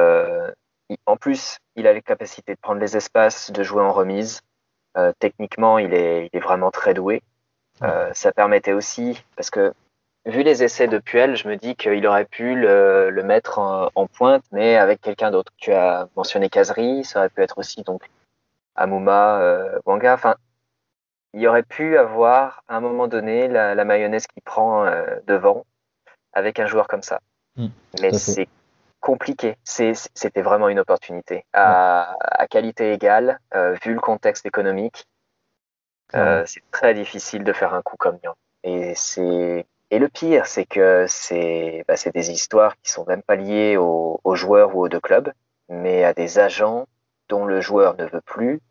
en plus, il a les capacités de prendre les espaces, de jouer en remise. techniquement, il est, il est vraiment très doué. ça permettait aussi, parce que vu les essais de Puel, je me dis qu'il aurait pu le, le mettre en, pointe, mais avec quelqu'un d'autre. Tu as mentionné Kazri, ça aurait pu être aussi donc Amuma, euh, Wanga. Enfin, il aurait pu avoir à un moment donné la, la mayonnaise qui prend euh, devant avec un joueur comme ça. Hmm, mais c'est compliqué. C'était vraiment une opportunité à, à qualité égale, euh, vu le contexte économique. Euh, c'est très difficile de faire un coup comme Yang. Et c'est et le pire, c'est que c'est bah, des histoires qui sont même pas liées aux, joueurs ou aux deux clubs, mais à des agents dont le joueur ne veut plus.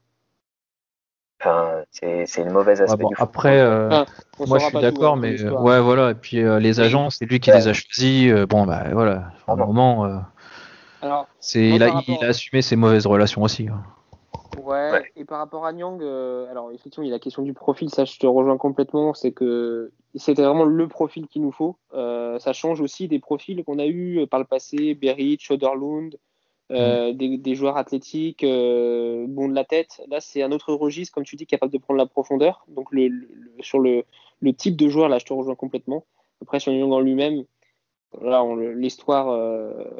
Enfin, c'est le mauvais aspect du football. Après, euh, ah, moi je suis d'accord, mais euh, ouais, voilà. Et puis euh, les agents, c'est lui qui les a choisis. bon, bah voilà. À un moment, Alors, il, a, il a assumé ses mauvaises relations aussi. Hein. Ouais, et par rapport à Nyang, euh, alors effectivement, il y a la question du profil, ça je te rejoins complètement, c'est que c'était vraiment le profil qu'il nous faut. Euh, ça change aussi des profils qu'on a eu par le passé, Berit, Soderlund, euh, mm. des, joueurs athlétiques, bon de la tête. Là, c'est un autre registre, comme tu dis, capable de prendre la profondeur. Donc le, sur le, le, type de joueur, là, je te rejoins complètement. Après, sur Nyang en lui-même, là, l'histoire,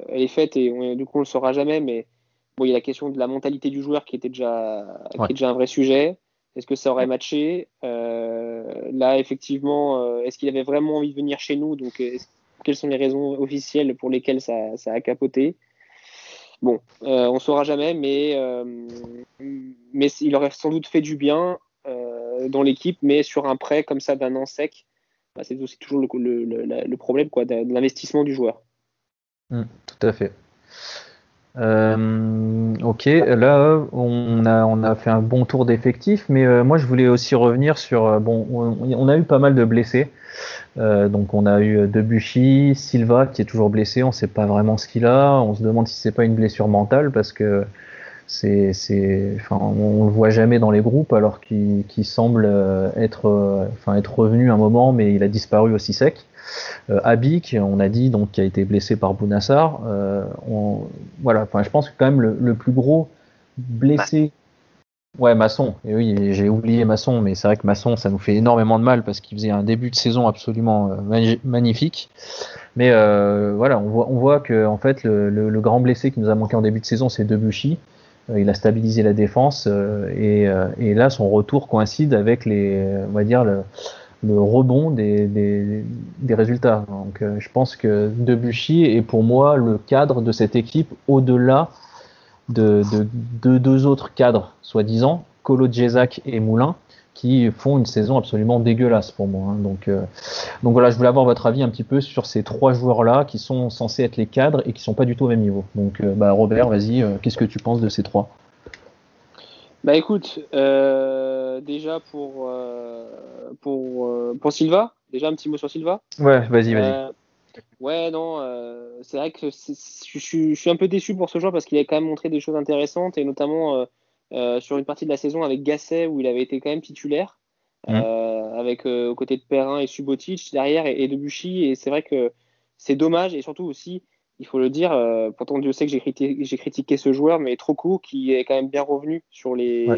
elle est faite et du coup, on le saura jamais, mais Bon, il y a la question de la mentalité du joueur qui était déjà, qui est déjà un vrai sujet. Est-ce que ça aurait matché? Euh, Là, effectivement, euh, est-ce qu'il avait vraiment envie de venir chez nous? Donc, quelles sont les raisons officielles pour lesquelles ça, ça a capoté? Bon, euh, on ne saura jamais, mais, mais il aurait sans doute fait du bien dans l'équipe, mais sur un prêt comme ça d'un an sec, bah, c'est aussi toujours le, le, le, problème quoi, de, l'investissement du joueur. Mmh, tout à fait. Euh, ok, là on a, on a fait un bon tour d'effectifs, mais euh, moi je voulais aussi revenir sur euh, bon, on, a eu pas mal de blessés. donc on a eu Debuchy, Silva qui est toujours blessé, on sait pas vraiment ce qu'il a, on se demande si c'est pas une blessure mentale parce que c'est, on le voit jamais dans les groupes alors qu'il, semble être, enfin, être revenu un moment, mais il a disparu aussi sec. Euh, Abik, on a dit, donc, qui a été blessé par Bounassar. Euh, voilà, enfin, je pense que quand même le, plus gros blessé. Ouais, Masson. Et oui, j'ai oublié Masson, mais c'est vrai que Masson, ça nous fait énormément de mal parce qu'il faisait un début de saison absolument euh, magnifique. Mais voilà, on voit, que en fait, le, grand blessé qui nous a manqué en début de saison, c'est Debuchy. Il a stabilisé la défense et, et, là, son retour coïncide avec les, on va dire, le, le rebond des, des, résultats. Donc, euh, je pense que Debuchy est pour moi le cadre de cette équipe au-delà de, deux autres cadres, soi-disant, Colo Djezak et Moulin, qui font une saison absolument dégueulasse pour moi. Hein. Donc, euh, donc voilà, je voulais avoir votre avis un petit peu sur ces trois joueurs-là qui sont censés être les cadres et qui sont pas du tout au même niveau. Donc, euh, bah, Robert, vas-y, qu'est-ce que tu penses de ces trois? Bah écoute, euh, déjà pour, euh, pour, euh, pour Silva, déjà un petit mot sur Silva. Ouais, vas-y, vas-y. ouais, non, c'est vrai que je suis un peu déçu pour ce joueur parce qu'il a quand même montré des choses intéressantes et notamment sur une partie de la saison avec Gasset où il avait été quand même titulaire. Mmh. avec aux côtés de Perrin et Subotic derrière et, et Debuchy et c'est vrai que c'est dommage et surtout aussi il faut le dire. Euh, pourtant, Dieu sait que j'ai critiqué, critiqué, ce joueur, mais trop court, qui est quand même bien revenu sur, les,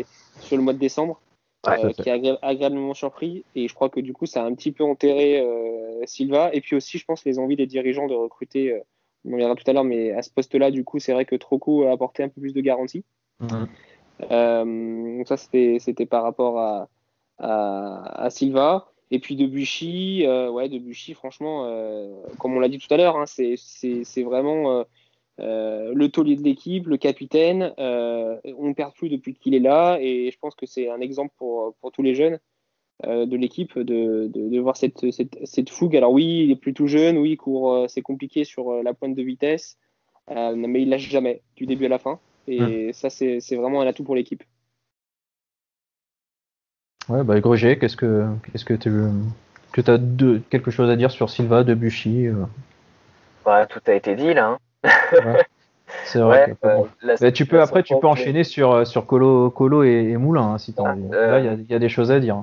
sur le mois de décembre, euh, qui a agréablement surpris. Et je crois que du coup, ça a un petit peu enterré euh, Silva. Et puis aussi, je pense, les envies des dirigeants de recruter, on en verra tout à l'heure, mais à ce poste-là, du coup, c'est vrai que Troco a apporté un peu plus de garantie. Mhm. Donc ça, c'était par rapport à, Silva. Et puis Debuchy, euh, ouais, Debuchy, franchement, euh, comme on l'a dit tout à l'heure, hein, c'est vraiment euh, euh, le taulier de l'équipe, le capitaine. Euh, on ne perd plus depuis qu'il est là, et je pense que c'est un exemple pour, tous les jeunes de l'équipe de, voir cette, fougue. Alors oui, il est plutôt jeune, oui, c'est compliqué sur la pointe de vitesse, mais il lâche jamais du début à la fin, et hum. ça, c'est vraiment un atout pour l'équipe. Ouais, bah Gruget, qu'est-ce que qu'est-ce que tu que as de, quelque chose à dire sur Silva, Debuchy euh? Ouais, Tout a été dit là. Hein. C'est vrai. Euh, tu peux après tu peux enchaîner sur euh, sur Colo, Colo et, Moulin hein, si tu as envie. Là il y, a des choses à dire.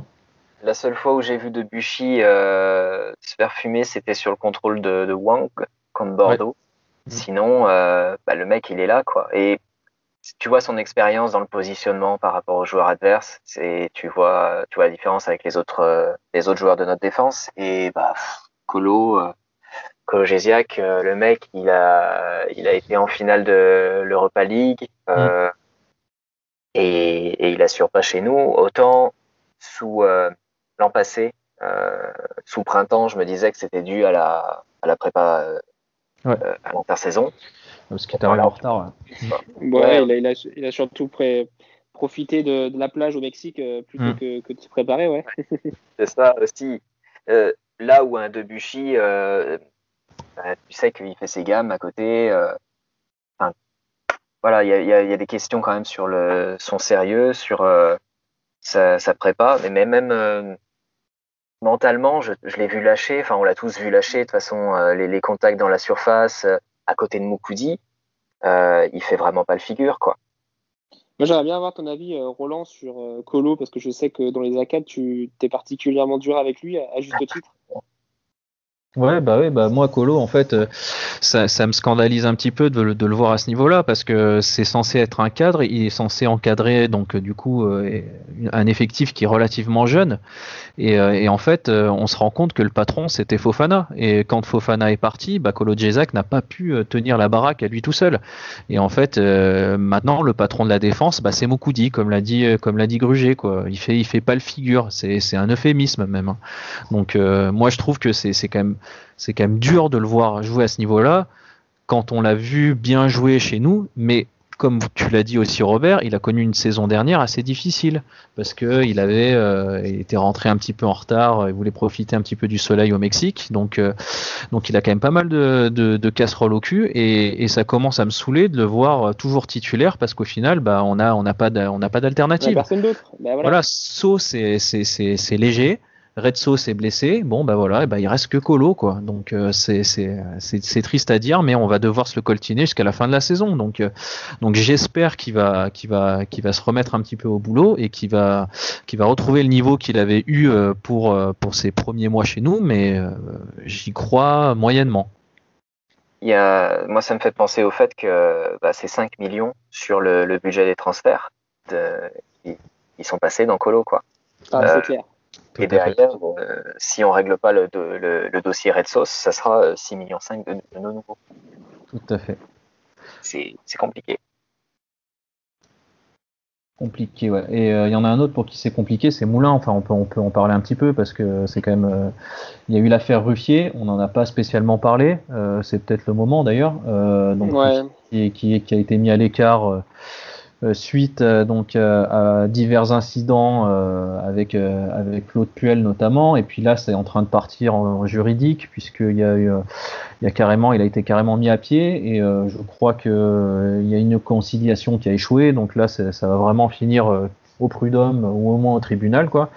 La seule fois où j'ai vu Debuchy se faire fumer, c'était sur le contrôle de, de Wang contre Bordeaux. Mm. Sinon, bah, le mec il est là quoi. Et tu vois son expérience dans le positionnement par rapport aux joueurs adverses. C'est, tu vois, tu vois la différence avec les autres, euh, les autres joueurs de notre défense. Et bah, Colo, euh, Colo Gésiac, euh, le mec, il a, il a été en finale de l'Europa League. Euh, et, et, il assure pas chez nous. Autant sous l'an passé, sous printemps, je me disais que c'était dû à la, à la prépa, Ouais. à l'intersaison. Parce qu'il est arrivé en retard. Ouais, il, a, il, a, il, a, surtout pré profité de, de, la plage au Mexique euh, plutôt Mm. que, que de se préparer, ouais. C'est ça aussi. Euh, là où un Debuchy, euh, bah, tu sais qu'il fait ses gammes à côté. euh, enfin, voilà, il y a, y, a, y a, des questions quand même sur le, son sérieux, sur euh, sa, sa, prépa, mais même, même euh, mentalement, je, je l'ai vu lâcher. Enfin, on l'a tous vu lâcher. De toute façon, euh, les, les, contacts dans la surface, euh, à côté de Moukoudi, euh, il fait vraiment pas le figure, quoi. Moi, j'aimerais bien avoir ton avis, euh, Roland, sur euh, Colo, parce que je sais que dans les A4, tu es particulièrement dur avec lui, à, à juste titre. Ouais, bah oui, bah moi Colo, en fait, euh, ça, ça, me scandalise un petit peu de, de le voir à ce niveau-là parce que c'est censé être un cadre, il est censé encadrer donc du coup euh, un effectif qui est relativement jeune et, euh, et en fait euh, on se rend compte que le patron c'était Fofana et quand Fofana est parti, bah Colo Djezak n'a pas pu euh, tenir la baraque à lui tout seul et en fait euh, maintenant le patron de la défense, bah c'est Moukoudi comme l'a dit euh, comme dit quoi, il fait il fait pas le figure, c'est un euphémisme même. Hein. Donc euh, moi je trouve que c'est quand même c'est quand même dur de le voir jouer à ce niveau-là quand on l'a vu bien jouer chez nous, mais comme tu l'as dit aussi Robert, il a connu une saison dernière assez difficile parce que il avait euh, il était rentré un petit peu en retard, il voulait profiter un petit peu du soleil au Mexique, donc euh, donc il a quand même pas mal de, de, de casseroles au cul et, et, ça commence à me saouler de le voir toujours titulaire parce qu'au final bah on a on n'a pas on n'a pas d'alternative. Personne d'autre. Bah, voilà. voilà, So c'est c'est c'est léger. Redso s'est blessé, bon bah voilà, et bah, il reste que Colo quoi. Donc euh, c'est triste à dire, mais on va devoir se le coltiner jusqu'à la fin de la saison. Donc euh, donc j'espère qu'il va qu'il va qu'il va se remettre un petit peu au boulot et qu'il va qu'il va retrouver le niveau qu'il avait eu euh, pour pour ses premiers mois chez nous, mais euh, j'y crois moyennement. Il y a, moi, ça me fait penser au fait que bah, ces 5 millions sur le, le budget des transferts, de, ils, ils, sont passés dans Colo quoi. Ah, c'est clair. Tout et derrière, euh, si on règle pas le, le, le, dossier Red Sauce, ça sera 6 millions 5 de, de nos nouveaux. Tout à fait. C'est compliqué. Compliqué, ouais. Et il euh, y en a un autre pour qui c'est compliqué, c'est Moulin. Enfin, on peut, on peut en parler un petit peu parce que c'est quand même. Il euh, y a eu l'affaire Ruffier, on n'en a pas spécialement parlé. Euh, c'est peut-être le moment d'ailleurs. donc, ouais. qui, qui, qui, a été mis à l'écart euh, suite euh, donc à divers incidents euh, avec avec Claude Puel notamment. Et puis là c'est en train de partir en, en juridique puisqu'il y a eu il y a carrément il a été carrément mis à pied. Et je crois que il y a une conciliation qui a échoué. Donc là ça va vraiment finir au prud'homme ou au moins au tribunal quoi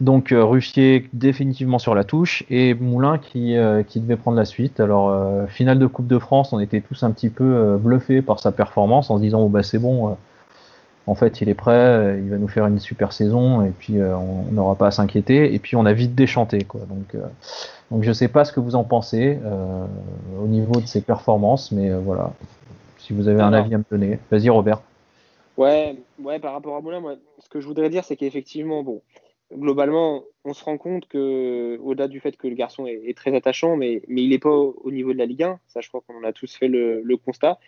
donc euh, Ruffier définitivement sur la touche et Moulin qui, euh, qui devait prendre la suite. Alors euh, finale de Coupe de France, on était tous un petit peu bluffés par sa performance en se disant oh, bah c'est bon, en fait il est prêt, il va nous faire une super saison et puis on n'aura pas à s'inquiéter. Et puis on a vite déchanté quoi. Donc donc je sais pas ce que vous en pensez au niveau de ses performances, mais voilà. Si vous avez un avis à me donner, vas-y Robert. Ouais, ouais, par rapport à Moulin, moi, ce que je voudrais dire, c'est qu'effectivement, bon, globalement, on se rend compte que, au-delà du fait que le garçon est, est très attachant, mais, mais il n'est pas au, au, niveau de la Ligue 1. Ça, je crois qu'on a tous fait le, le constat.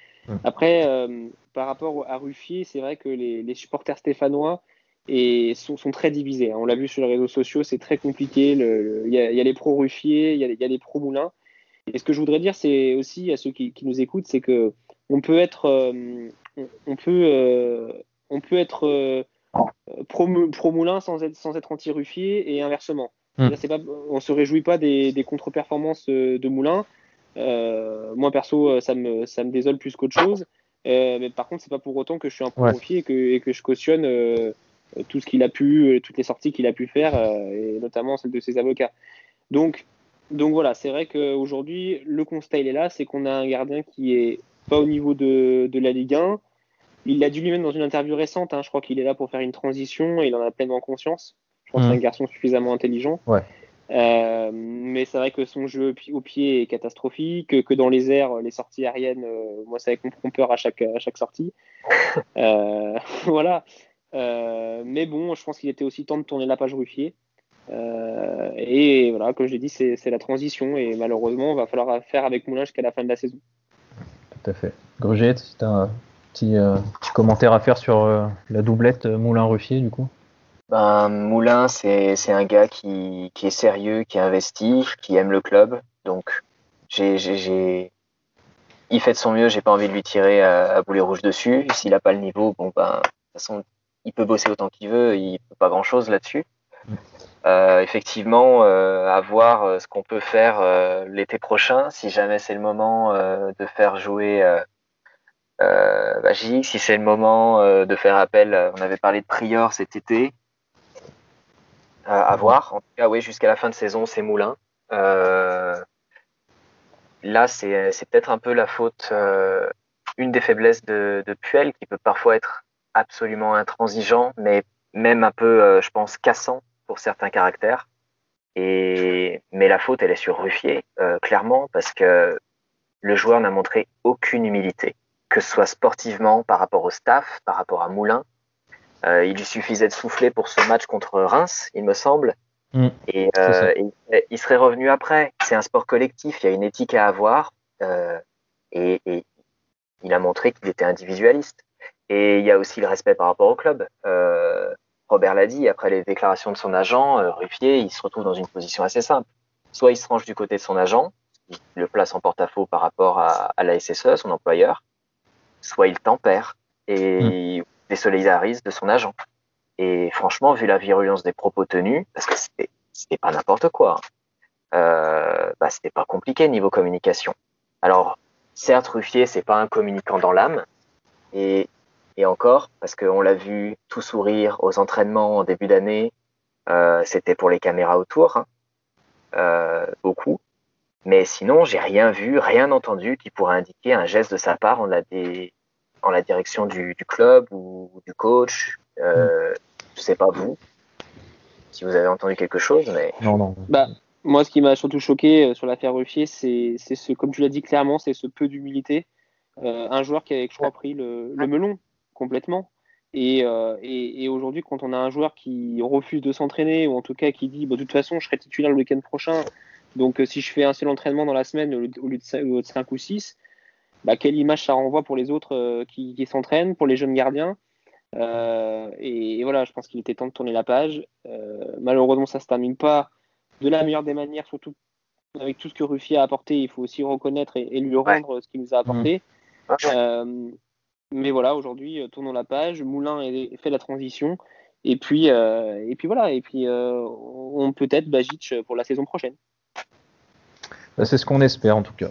Après, euh, par rapport à Ruffier, c'est vrai que les, les, supporters stéphanois et sont, sont très divisés. On l'a vu sur les réseaux sociaux, c'est très compliqué. Il y, y, a les pro-Ruffier, il y, y, a les pro-Moulin. Et ce que je voudrais dire, c'est aussi à ceux qui, qui nous écoutent, c'est que on peut être, euh, on, on, peut, euh, on peut être pro, pro, Moulin sans être, sans être anti-Ruffier et inversement. Hmm. Mm. Pas, on se réjouit pas des, des contre-performances de Moulin. Euh, moi, perso, ça me, ça me désole plus qu'autre chose. Euh, mais par contre, c'est pas pour autant que je suis un pro-Ruffier ouais. et, que, et que je cautionne euh, tout ce qu'il a pu, toutes les sorties qu'il a pu faire, et notamment celle de ses avocats. Donc, donc voilà, c'est vrai qu'aujourd'hui, le constat il est là, c'est qu'on a un gardien qui est pas au niveau de, de la Ligue 1. Il l'a dit lui-même dans une interview récente, hein, je crois qu'il est là pour faire une transition et il en a pleinement conscience. Je pense mmh. que c'est un garçon suffisamment intelligent. Ouais. Euh, mais c'est vrai que son jeu au pied est catastrophique, que, dans les airs, les sorties aériennes, euh, moi, ça me font peur à chaque, à chaque sortie. Euh, voilà. mais bon, je pense qu'il était aussi temps de tourner la page Ruffier. et voilà, comme je l'ai dit, c'est la transition. Et malheureusement, il va falloir faire avec Moulin jusqu'à la fin de la saison. Tout à fait. Grogette, si tu as petit, petit, commentaire à faire sur la doublette Moulin-Ruffier, du coup ben, Moulin, c'est un gars qui, qui, est sérieux, qui est investi, qui aime le club. Donc, j'ai, il fait de son mieux. J'ai pas envie de lui tirer à, boulet rouge dessus. S'il a pas le niveau, bon ben, de toute façon, il peut bosser autant qu'il veut. Il peut pas grand chose là-dessus. Euh, effectivement, euh, à voir euh, ce qu'on peut faire euh, l'été prochain, si jamais c'est le moment euh, de faire jouer euh, Magic, si c'est le moment de faire appel. On avait parlé de Prior cet été à, voir. En tout cas, oui, jusqu'à la fin de saison, c'est Moulin. Euh, là, c'est peut-être un peu la faute, euh, une des faiblesses de, Puel, qui peut parfois être absolument intransigeant, mais même un peu, euh, je pense, cassant pour certains caractères. Et, mais la faute, elle est sur Ruffier, clairement, parce que le joueur n'a montré aucune humilité, que ce soit sportivement par rapport au staff, par rapport à Moulin. Euh, il lui suffisait de souffler pour ce match contre Reims, il me semble. Mm. et, euh, il serait revenu après. C'est un sport collectif, il y a une éthique à avoir. Euh, et, et, il a montré qu'il était individualiste. Et il y a aussi le respect par rapport au club. Euh, Robert l'a dit, après les déclarations de son agent, euh, Ruffier, il se retrouve dans une position assez simple. Soit il se range du côté de son agent, il le place en porte-à-faux par rapport à, à, la SSE, son employeur, soit il tempère et mm désolidarise de son agent. Et franchement, vu la virulence des propos tenus, parce que c'était, c'était pas n'importe quoi, euh, bah, c'était pas compliqué niveau communication. Alors, certes, Ruffier, c'est pas un communicant dans l'âme, et, et encore, parce qu'on l'a vu tout sourire aux entraînements en début d'année, euh, c'était pour les caméras autour, hein, euh, beaucoup. Mais sinon, j'ai rien vu, rien entendu qui pourrait indiquer un geste de sa part en la, dé, en la direction du, club ou du coach. Euh, je sais pas vous, si vous avez entendu quelque chose, mais. Non, non. Bah, moi, ce qui m'a surtout choqué euh, sur l'affaire Ruffier, c'est ce, comme tu l'as dit clairement, c'est ce peu d'humilité. Euh, un joueur qui a, je crois, pris le, melon complètement. Et, euh, et, et aujourd'hui, quand on a un joueur qui refuse de s'entraîner, ou en tout cas qui dit bah, de toute façon, je serai titulaire le week-end prochain, donc si je fais un seul entraînement dans la semaine au lieu de 5 ou 6, bah, quelle image ça renvoie pour les autres euh, qui, s'entraînent, pour les jeunes gardiens. Euh, et, voilà, je pense qu'il était temps de tourner la page. Euh, malheureusement, ça se termine pas de la meilleure des manières, surtout avec tout ce que Ruffier a apporté. Il faut aussi reconnaître et, lui rendre ce qu'il nous a apporté. Mmh. mais voilà, aujourd'hui, tournons la page. Moulin fait la transition. Et puis, et puis voilà, et puis on peut-être Bajic pour la saison prochaine. Bah, c'est ce qu'on espère en tout cas.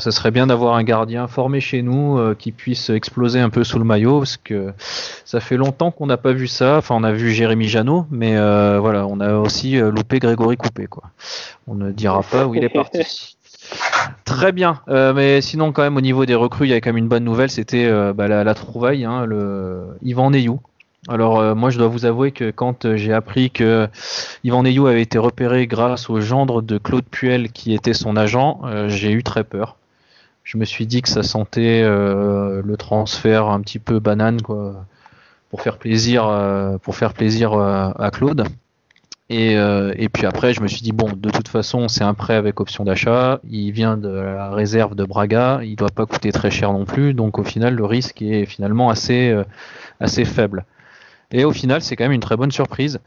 ça serait bien d'avoir un gardien formé chez nous euh, qui puisse exploser un peu sous le maillot parce que ça fait longtemps qu'on n'a pas vu ça. Enfin, on a vu Jérémy Janot, mais euh, voilà, on a aussi euh, loupé Grégory Coupé. Quoi. On ne dira pas où il est parti. Très bien, mais sinon quand même au niveau des recrues, il y a quand même une bonne nouvelle, c'était bah, la, trouvaille, hein, le Yvan Neyou, alors euh, moi je dois vous avouer que quand euh, j'ai appris que Yvan Neyou avait été repéré grâce au gendre de Claude Puel qui était son agent, euh, j'ai eu très peur. Je me suis dit que ça sentait le transfert un petit peu banane quoi, pour faire plaisir, pour faire plaisir à Claude. Et, et, puis après, je me suis dit bon, de toute façon, c'est un prêt avec option d'achat. Il vient de la réserve de Braga, il doit pas coûter très cher non plus, donc au final, le risque est finalement assez assez faible. Et au final, c'est quand même une très bonne surprise.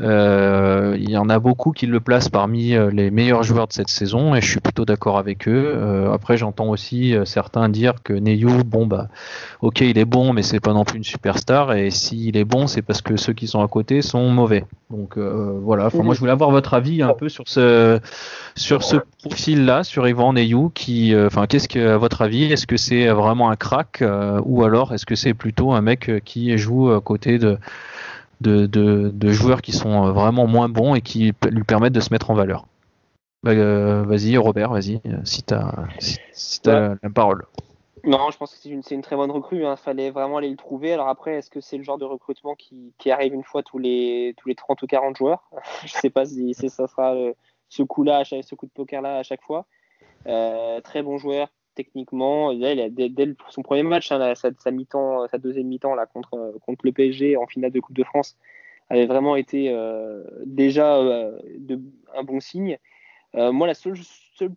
Euh, il y en a beaucoup qui le placent parmi euh, les meilleurs joueurs de cette saison, et je suis plutôt d'accord avec eux. Euh, après, j'entends aussi certains dire que Neyou, bon bah, ok, il est bon, mais c'est pas non plus une superstar. Et s'il est bon, c'est parce que ceux qui sont à côté sont mauvais. Donc voilà. Moi, je voulais avoir votre avis un peu sur ce sur ce profil-là, sur Yvan Neyou, qui, enfin, qu'est-ce que à votre avis, est-ce que c'est vraiment un crack, ou alors est-ce que c'est plutôt un mec qui joue à côté de de, joueurs qui sont euh, vraiment moins bons et qui lui permettent de se mettre en valeur. Bah, euh, vas-y, Robert, vas-y, si tu as, la parole. Non, je pense que c'est une, une, très bonne recrue. Il hein. fallait vraiment aller le trouver. Alors après, est-ce que c'est le genre de recrutement qui, qui, arrive une fois tous les, tous les 30 ou 40 joueurs? Je ne sais pas si ça sera ce coup-là, ce coup de poker-là à chaque fois. Euh, très bon joueur techniquement. Dès, dès, son premier match, hein, sa, sa, deuxième mi-temps là, contre, contre le PSG en finale de Coupe de France, avait vraiment été euh, déjà euh, un bon signe. moi, la seul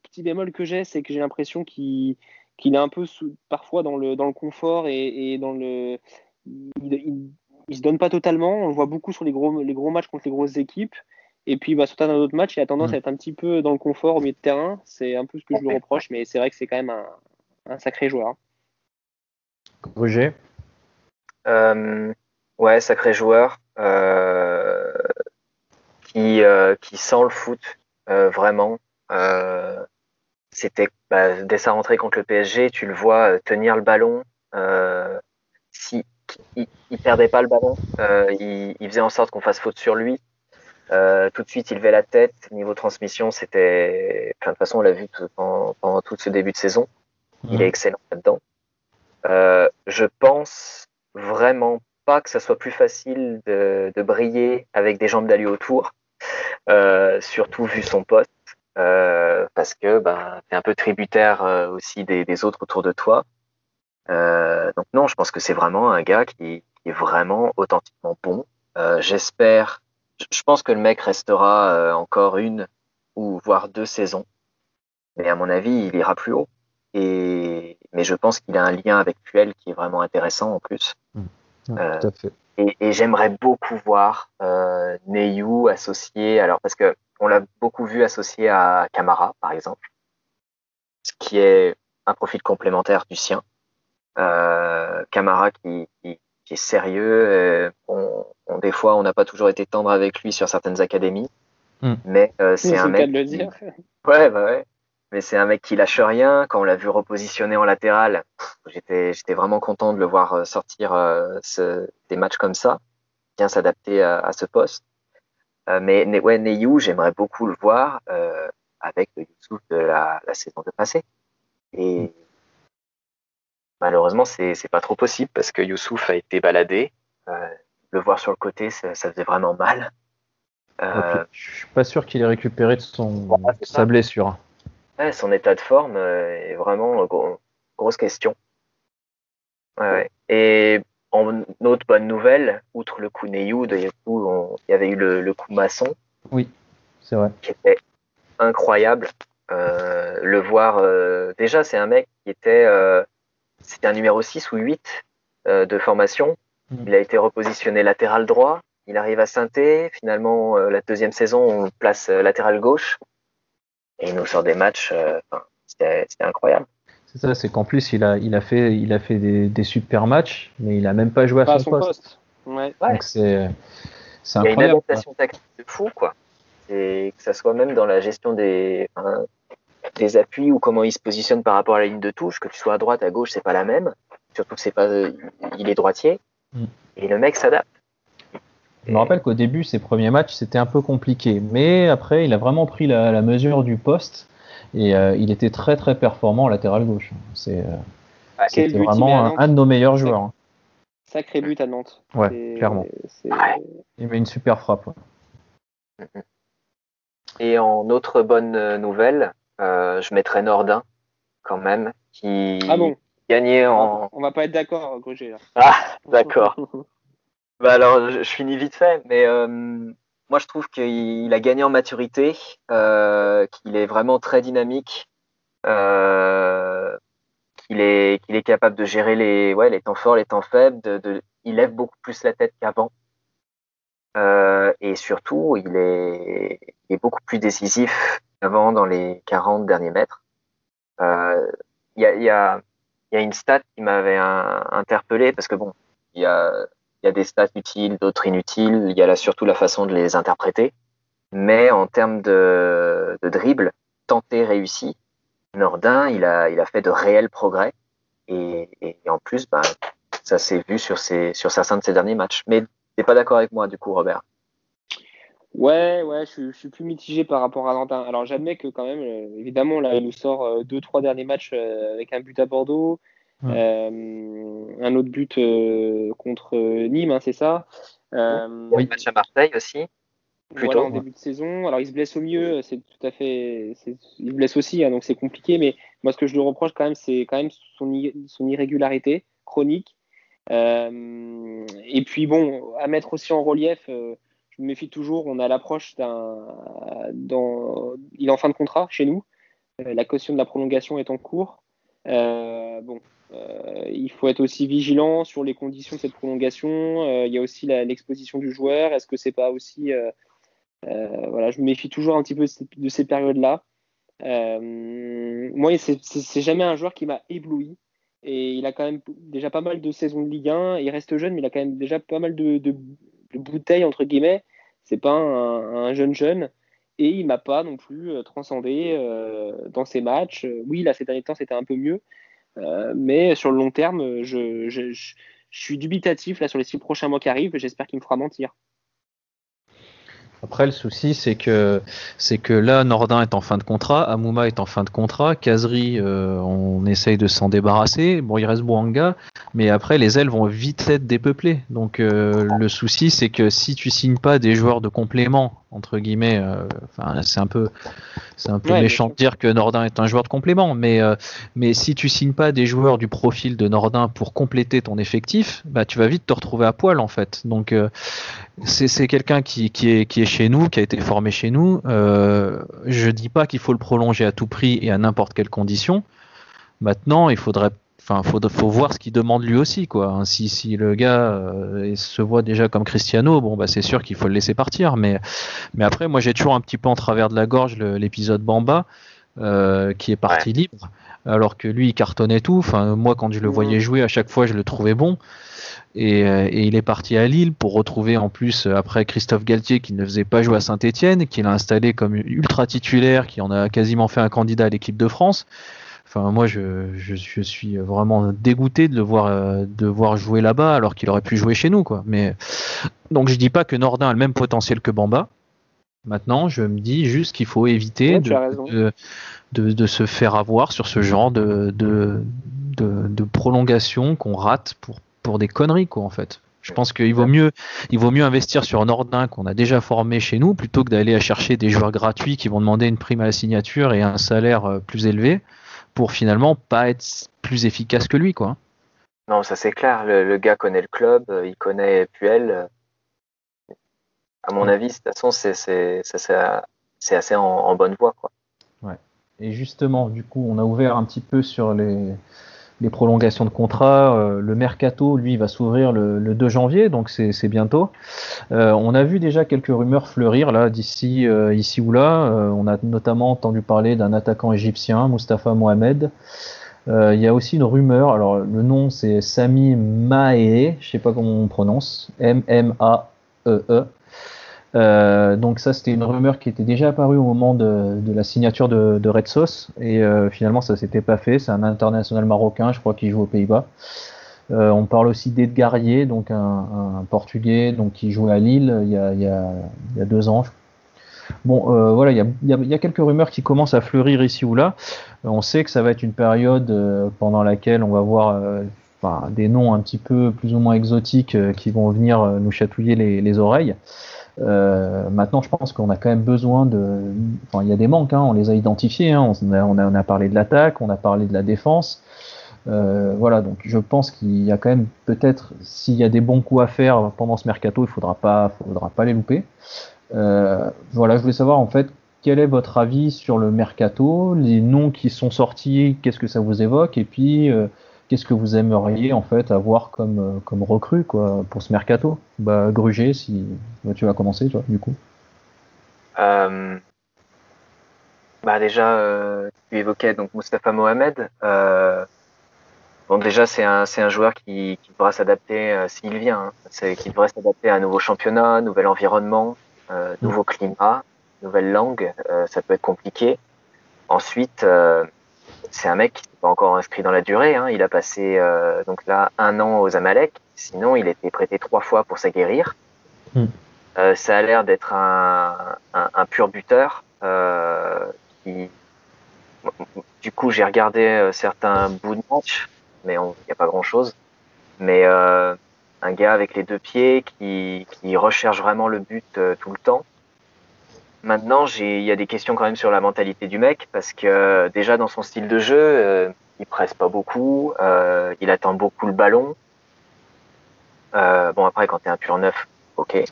petit bémol que j'ai, c'est que j'ai l'impression qu'il est un peu parfois dans le, dans le confort et, dans le. Il, il, se donne pas totalement. On le voit beaucoup sur les gros, les gros matchs contre les grosses équipes. Et puis, bah, sur certains autres matchs, il a tendance mm. à être un petit peu dans le confort au milieu de terrain. C'est un peu ce que je lui reproche, mais c'est vrai que c'est quand même un, un, sacré joueur. Roger? Euh, Ouais, sacré joueur. Euh, qui, euh, qui sent le foot, euh, vraiment. Euh, c'était bah, dès sa rentrée contre le PSG, tu le vois tenir le ballon. Euh, si il, perdait pas le ballon, euh, il, il, faisait en sorte qu'on fasse faute sur lui. Euh, tout de suite, il levait la tête. Niveau transmission, c'était. Enfin, de toute façon, on l'a vu pendant, pendant, tout ce début de saison. Il est excellent là-dedans. Euh, je pense vraiment pas que ça soit plus facile de, de briller avec des jambes d'alu autour, euh, surtout vu son poste. Parce que bah, tu es un peu tributaire aussi des, des, autres autour de toi. Donc non, je pense que c'est vraiment un gars qui, qui, est vraiment authentiquement bon. J'espère, je pense que le mec restera encore une ou voire deux saisons, mais à mon avis, il ira plus haut. Et mais je pense qu'il a un lien avec Puel qui est vraiment intéressant en plus. Mmh. Ouais, tout à fait. Et, et j'aimerais beaucoup voir euh, Neyu associé, alors parce que on l'a beaucoup vu associé à Camara, par exemple, ce qui est un profil complémentaire du sien. Euh, Camara qui, qui, qui, est sérieux. Euh, on, on, des fois, on n'a pas toujours été tendre avec lui sur certaines académies, mm. mais euh, c'est un mec. Le dire. Ouais, bah ouais. Mais c'est un mec qui lâche rien. Quand on l'a vu repositionner en latéral, j'étais, j'étais vraiment content de le voir euh, sortir euh, ce, des matchs comme ça, bien s'adapter à, à, ce poste. Euh, mais ouais, Neyu, j'aimerais beaucoup le voir euh, avec le Youssouf de la, la saison de passée. Et malheureusement, c'est c'est pas trop possible parce que Youssouf a été baladé. Euh, le voir sur le côté, ça, ça faisait vraiment mal. Euh, je suis pas sûr qu'il ait récupéré de son voilà, sa blessure. Ouais, son état de forme est vraiment gros, grosse question. Ouais, et en autre bonne nouvelle, outre le coup on, il y avait eu le, le coup Masson. Oui, c'est vrai. Qui était incroyable. Euh, le voir, euh, déjà, c'est un mec qui était, euh, c'était un numéro 6 ou 8 euh, de formation. Mmh. Il a été repositionné latéral droit. Il arrive à Sainté. Finalement, euh, la deuxième saison, on le place euh, latéral gauche. Et il nous sort des matchs. c'était incroyable. C'est ça, c'est qu'en plus il a, il a fait, il a fait des, des, super matchs, mais il a même pas joué à pas son, son poste. poste. Ouais. Donc c'est, c'est Il y a incroyable. une adaptation tactique de fou, quoi. Et que ça soit même dans la gestion des, hein, des appuis ou comment il se positionne par rapport à la ligne de touche, que tu sois à droite, à gauche, c'est pas la même. Surtout que c'est pas, il est droitier. Mm. Et le mec s'adapte. Je me rappelle qu'au début, ses premiers matchs, c'était un peu compliqué. Mais après, il a vraiment pris la, la mesure du poste. Et euh, il était très très performant en latéral gauche. C'est euh, c'était vraiment un, un de nos meilleurs joueurs. hein. Sacré but à Nantes. Ouais, clairement. Ouais. Il met une super frappe. ouais. Et en autre bonne euh, nouvelle, je mettrais Nordin, quand même, qui Ah bon, gagnait en. on va pas être d'accord, Roger. Ah, d'accord. Bah alors, je, je finis vite fait, mais euh, moi je trouve qu'il a gagné en maturité, euh, qu'il est vraiment très dynamique, euh, qu'il est, qu'il est capable de gérer les, ouais, les temps forts, les temps faibles, de, de, il lève beaucoup plus la tête qu'avant. Euh, et surtout, il est, il est beaucoup plus décisif qu'avant dans les 40 derniers mètres. Euh, Il y, a, y, a, y a une stat qui m'avait interpellé parce que bon, il y a, y a des stats utiles, d'autres inutiles. Il y a là surtout la façon de les interpréter. Mais en termes de, de dribble, tenté, réussi, Nordin, il a, il a fait de réels progrès. Et, et en plus, bah, ça s'est vu sur, ses, sur certains de ses derniers matchs. Mais t'es pas d'accord avec moi, du coup, Robert? Ouais, ouais, je, suis- je suis plus mitigé par rapport à Nantin. Alors j'admets que quand même, euh, évidemment, là, il nous sort euh, deux, trois derniers matchs euh, avec un but à Bordeaux. un autre but contre Nîmes, hein, c'est ça. oui, match à Marseille aussi. Plutôt, en début de saison. Alors il se blesse au mieux, c'est tout à fait. Il se blesse aussi, hein, donc c'est compliqué. Mais moi, ce que je lui reproche quand même, c'est quand même son, son irrégularité chronique. Euh, et puis bon, à mettre aussi en relief, euh, je me méfie toujours. On a l'approche d'un, il est en fin de contrat chez nous. Euh, la caution de la prolongation est en cours. bon, il faut être aussi vigilant sur les conditions de cette prolongation. il y a aussi l'exposition du joueur. Est-ce que c'est pas aussi euh, voilà, je me méfie toujours un petit peu de ces périodes-là. Euh, moi, c'est jamais un joueur qui m'a ébloui. Et il a quand même déjà pas mal de saisons de Ligue 1. Il reste jeune, mais il a quand même déjà pas mal de, bouteilles, entre guillemets. C'est pas un, jeune jeune. Et il m'a pas non plus euh, transcendé dans ses matchs. Oui, là, ces derniers temps, c'était un peu mieux. mais sur le long terme, je, je, suis dubitatif là sur les six prochains mois qui arrivent. J'espère qu'il me fera mentir. Après, le souci, c'est que c'est que là, Nordin est en fin de contrat, Amouma est en fin de contrat, Kazri, euh, on essaye de s'en débarrasser. Bon, il reste Bouanga, mais après, les ailes vont vite être dépeuplées. Donc, euh, le souci, c'est que si tu signes pas des joueurs de complément entre guillemets. Euh, enfin, c'est un peu, c'est un peu méchant de dire que Nordin est un joueur de complément, mais euh, mais si tu signes pas des joueurs du profil de Nordin pour compléter ton effectif, bah tu vas vite te retrouver à poil en fait. Donc euh, c'est quelqu'un qui, qui, est, qui est chez nous, qui a été formé chez nous. je dis pas qu'il faut le prolonger à tout prix et à n'importe quelle condition. Maintenant, il faudrait Enfin, faut, faut voir ce qu'il demande lui aussi, quoi. Hein, si, si le gars euh, se voit déjà comme Cristiano, bon, bah, c'est sûr qu'il faut le laisser partir. Mais, mais après, moi, j'ai toujours un petit peu en travers de la gorge l'épisode Bamba, euh, qui est parti libre, alors que lui, il cartonnait tout. Enfin, moi, quand je le voyais jouer, à chaque fois, je le trouvais bon. Et, euh, et, il est parti à Lille pour retrouver en plus après Christophe Galtier qui ne faisait pas jouer à Saint-Etienne, qu'il a installé comme ultra titulaire, qui en a quasiment fait un candidat à l'équipe de France. Enfin, moi, je, je, suis vraiment dégoûté de le voir, euh, de voir jouer là-bas, alors qu'il aurait pu jouer chez nous, quoi. Mais donc, je dis pas que Nordin a le même potentiel que Bamba. Maintenant, je me dis juste qu'il faut éviter de, de, se faire avoir sur ce genre de, de, de prolongation qu'on rate pour, pour des conneries, quoi, en fait. Je pense qu'il vaut mieux, il vaut mieux investir sur Nordin qu'on a déjà formé chez nous plutôt que d'aller chercher des joueurs gratuits qui vont demander une prime à la signature et un salaire euh, plus élevé pour finalement pas être plus efficace que lui, quoi. Non, ça c'est clair. Le, gars connaît le club, euh, il connaît Puel. À mon avis, de toute façon, c'est assez en, bonne voie, quoi. Ouais. Et justement, du coup, on a ouvert un petit peu sur les, les prolongations de contrat. Euh, le mercato, lui, va s'ouvrir le, 2 janvier, donc c'est bientôt. Euh, on a vu déjà quelques rumeurs fleurir là d'ici euh, ici ou là. on a notamment entendu parler d'un attaquant égyptien, Mustafa Mohamed. Il y a aussi une rumeur, alors le nom c'est Sami Maé, je sais pas comment on prononce, M-M-A-E-E. e e euh, donc ça, c'était une rumeur qui était déjà apparue au moment de, la signature de, Red Sauce, et euh, finalement ça s'était pas fait. C'est un international marocain, je crois, qui joue aux Pays-Bas. Euh, on parle aussi d'Edgarier, donc un, Portugais, donc qui jouait à Lille il y a, il y a, il y a deux ans. Bon, voilà, il y, a, il y, a, quelques rumeurs qui commencent à fleurir ici ou là. on sait que ça va être une période pendant laquelle on va voir enfin, des noms un petit peu plus ou moins exotiques qui vont venir nous chatouiller les, les oreilles. Euh, maintenant, je pense qu'on a quand même besoin de. Enfin, il y a des manques, hein, on les a identifiés. Hein, on, a, on, a, parlé de l'attaque, on a parlé de la défense. Euh, voilà, donc je pense qu'il y a quand même peut-être, s'il y a des bons coups à faire pendant ce mercato, il faudra pas, faudra pas les louper. Euh, voilà, je voulais savoir en fait quel est votre avis sur le mercato, les noms qui sont sortis, qu'est-ce que ça vous évoque, et puis qu'est-ce que vous aimeriez en fait avoir comme, euh, comme recrue quoi, pour ce mercato? Bah, Gruger, si bah, tu vas commencer toi, du coup. Euh, bah déjà, euh, tu évoquais donc Mustafa Mohamed. bon, déjà, c'est un, un joueur qui, qui devra s'adapter s'il vient. Hein. Qui devrait s'adapter à un nouveau championnat, nouvel environnement, nouveau climat, nouvelle langue. ça peut être compliqué. Ensuite, c'est un mec qui n'est pas encore inscrit dans la durée. Hein. Il a passé euh, donc là un an aux Amalek. Sinon, il était prêté trois fois pour s'aguerrir. Hmm. Euh, ça a l'air d'être un, un, pur buteur. Euh, qui... Du coup, j'ai regardé certains bouts de match. mais il n'y a pas grand-chose. Mais euh, un gars avec les deux pieds qui, qui recherche vraiment le but euh, tout le temps. Maintenant, il y a des questions quand même sur la mentalité du mec, parce que déjà dans son style de jeu, euh, il presse pas beaucoup, euh, il attend beaucoup le ballon. Euh, bon après, quand tu es un pur neuf, ok.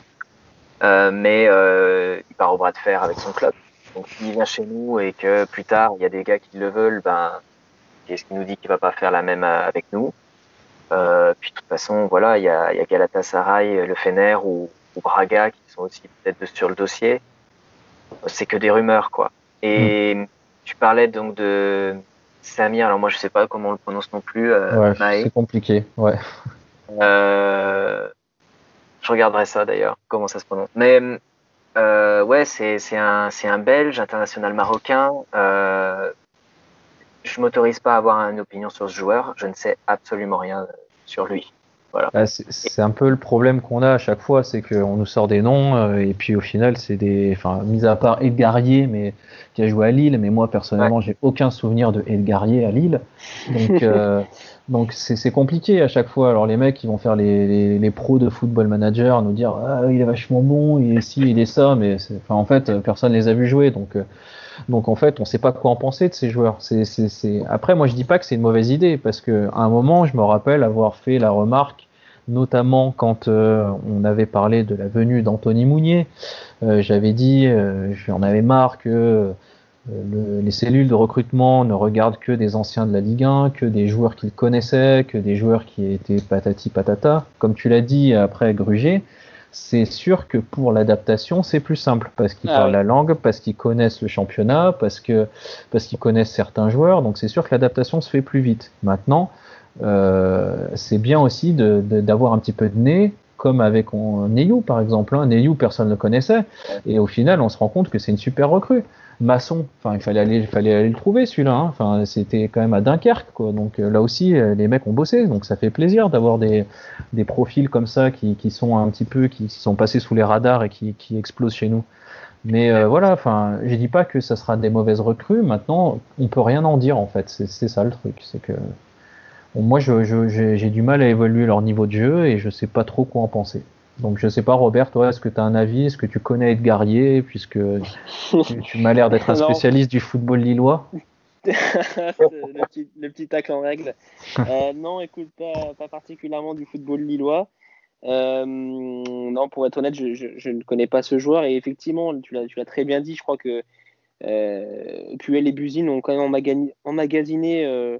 Euh, mais euh, il part au bras de fer avec son club. Donc s'il vient chez nous et que plus tard il y a des gars qui le veulent, ben qu'est-ce qui nous dit qu'il va pas faire la même avec nous? Euh, Puis de toute façon, voilà, il y a, y a Galatasaray, le Fener ou, ou Braga qui sont aussi peut-être sur le dossier. C'est que des rumeurs, quoi. Et mmh. tu parlais donc de Samir. Alors moi, je sais pas comment on le prononce non plus. Euh, ouais, c'est compliqué. Ouais. Euh, je regarderai ça d'ailleurs, comment ça se prononce. Mais euh, ouais, c'est un, un Belge international marocain. Euh, je m'autorise pas à avoir une opinion sur ce joueur. Je ne sais absolument rien sur lui. Voilà. C'est un peu le problème qu'on a à chaque fois, c'est qu'on nous sort des noms euh, et puis au final c'est des, enfin mis à part Edgarier, mais qui a joué à Lille, mais moi personnellement ouais. j'ai aucun souvenir de Edgarier à Lille, donc euh, donc c'est compliqué à chaque fois. Alors les mecs ils vont faire les, les, les pros de football manager, nous dire ah il est vachement bon, il est ci, il est ça, mais enfin en fait personne les a vus jouer, donc euh, donc en fait, on ne sait pas quoi en penser de ces joueurs. Après, moi je dis pas que c'est une mauvaise idée parce que à un moment, je me rappelle avoir fait la remarque, notamment quand euh, on avait parlé de la venue d'Anthony Mounier. Euh, j'avais dit, euh, j'en avais marre que le, les cellules de recrutement ne regardent que des anciens de la Ligue 1, que des joueurs qu'ils connaissaient, que des joueurs qui étaient patati patata. Comme tu l'as dit après Gruger, c'est sûr que pour l'adaptation, c'est plus simple parce qu'ils ah parlent oui. la langue, parce qu'ils connaissent le championnat, parce que parce qu'ils connaissent certains joueurs. Donc c'est sûr que l'adaptation se fait plus vite. Maintenant, euh, c'est bien aussi d'avoir un petit peu de nez, comme avec Neyou par exemple. Hein. Neyou, personne ne le connaissait, et au final, on se rend compte que c'est une super recrue. Enfin il fallait aller, il fallait aller le trouver celui-là. Hein. C'était quand même à Dunkerque. Donc euh, là aussi euh, les mecs ont bossé, donc ça fait plaisir d'avoir des, profils comme ça qui, sont un petit peu, qui, sont passés sous les radars et qui, explosent chez nous. Mais euh, voilà, enfin je dis pas que ça sera des mauvaises recrues. Maintenant on peut rien en dire en fait. C'est ça le truc, c'est que moi j'ai du mal à évaluer leur niveau de jeu et je sais pas trop quoi en penser. Donc je sais pas, Robert, toi, est-ce que tu as un avis? Est-ce que tu connais Edgarier, puisque tu, tu m'as l'air d'être un spécialiste du football lillois? Le, petit, le petit tacle en règle. Euh, non, écoute, pas, pas, particulièrement du football lillois. Euh, non, pour être honnête, je, je, je, ne connais pas ce joueur. Et effectivement, tu l'as très bien dit, je crois que euh, Puel et Buzine ont quand même emmagasiné, euh,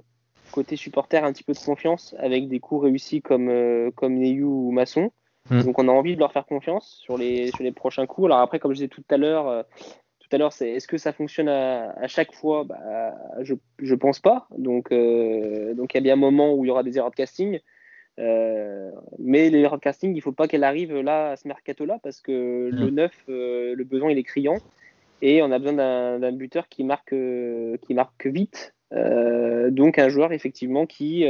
côté supporter un petit peu de confiance avec des coups réussis comme, comme Neyou ou Masson. Mmh. Donc on a envie de leur faire confiance sur les, sur les prochains coups. Alors après, comme je disais tout à l'heure, euh, tout à l'heure, c'est est-ce que ça fonctionne à, à chaque fois? Bah, Je je pense pas. Donc euh, donc il y a bien un moment où il y aura des erreurs de casting. Euh, mais les erreurs de casting, il faut pas qu'elles arrivent là à ce mercato-là parce que mmh. le neuf, euh, le besoin il est criant et on a besoin d'un buteur qui marque qui marque vite. Donc un joueur effectivement qui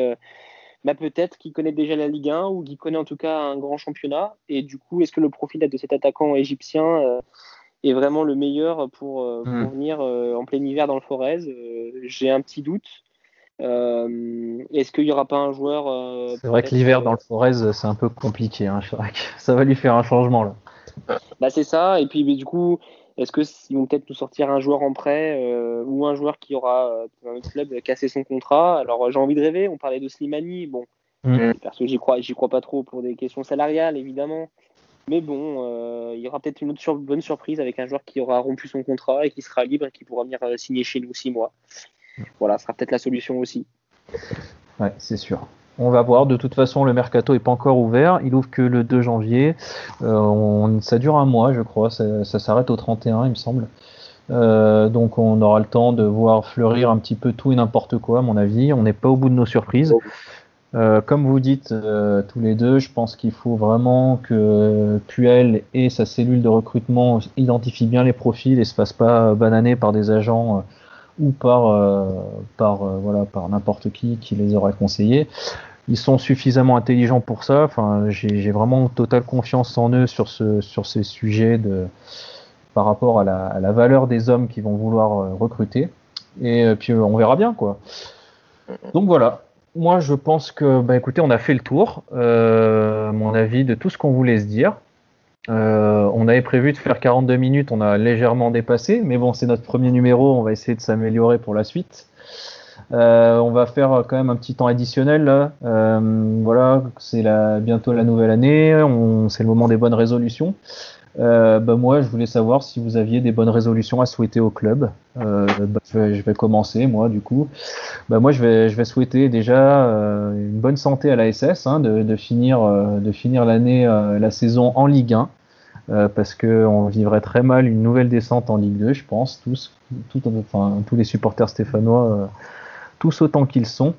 bah peut-être qu'il connaît déjà la Ligue 1 ou qui connaît en tout cas un grand championnat. Et du coup, est-ce que le profil de cet attaquant égyptien euh, est vraiment le meilleur pour, euh, pour mmh. venir euh, en plein hiver dans le Forez J'ai un petit doute. est-ce qu'il n'y aura pas un joueur C'est vrai que l'hiver dans le Forez, c'est un peu compliqué. Hein, ça va lui faire un changement là. Bah, c'est ça. Et puis, du coup, est-ce qu'ils vont peut-être nous sortir un joueur en prêt euh, ou un joueur qui aura euh, dans notre club cassé son contrat? Alors j'ai envie de rêver. On parlait de Slimani. Bon, mmh. parce que j'y crois, j'y crois pas trop pour des questions salariales évidemment. Mais bon, euh, il y aura peut-être une autre sur bonne surprise avec un joueur qui aura rompu son contrat et qui sera libre et qui pourra venir euh, signer chez nous six mois. Voilà, ce sera peut-être la solution aussi. Ouais, c'est sûr. On va voir. De toute façon, le mercato n'est pas encore ouvert. Il ouvre que le 2 janvier. Euh, ça dure un mois, je crois. Ça, s'arrête au 31, il me semble. Euh, donc on aura le temps de voir fleurir un petit peu tout et n'importe quoi, à mon avis. On n'est pas au bout de nos surprises. Euh, comme vous dites tous les deux, je pense qu'il faut vraiment que Puel et sa cellule de recrutement identifient bien les profils et se fassent pas bananer par des agents ou par par voilà par n'importe qui qui les aurait conseillés ils sont suffisamment intelligents pour ça. J'ai vraiment totale confiance en eux sur ce sur ces sujets par rapport à la, valeur des hommes qui vont vouloir recruter. Et puis on verra bien quoi. Donc voilà. moi, je pense que, bah, écoutez, on a fait le tour, euh, mon avis, de tout ce qu'on voulait se dire. Euh, on avait prévu de faire 42 minutes, on a légèrement dépassé, mais bon, c'est notre premier numéro, on va essayer de s'améliorer pour la suite. Euh, on va faire quand même un petit temps additionnel là. voilà, c'est bientôt la nouvelle année, c'est le moment des bonnes résolutions. Euh, bah moi, je voulais savoir si vous aviez des bonnes résolutions à souhaiter au club. Euh, bah, je, vais, commencer, moi, du coup. Bah, moi, je vais, je vais souhaiter déjà euh, une bonne santé à la SS, hein, de, de, finir, euh, de finir l'année, la saison en Ligue 1, parce que on vivrait très mal une nouvelle descente en Ligue 2, je pense, tous, enfin, tous les supporters stéphanois, tous autant qu'ils sont.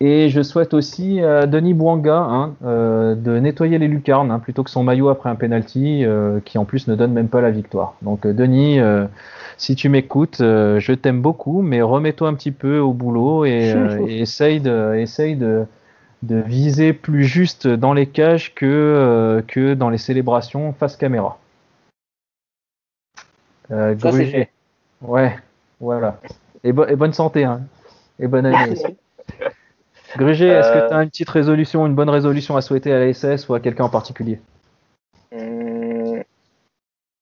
Et je souhaite aussi à Denis Bouanga hein, euh, de nettoyer les lucarnes hein, plutôt que son maillot après un penalty euh, qui en plus ne donne même pas la victoire. Donc euh, Denis, si tu m'écoutes, je t'aime beaucoup, mais remets-toi un petit peu au boulot et, essaye, de, essaye de, de, viser plus juste dans les cages que, que dans les célébrations face caméra. Euh, Ça, fait. Ouais, voilà. Et, et, bonne santé, hein. Et bonne année Grégé, est-ce que tu as une petite résolution, une bonne résolution à souhaiter à la SS ou à quelqu'un en particulier? Hmm,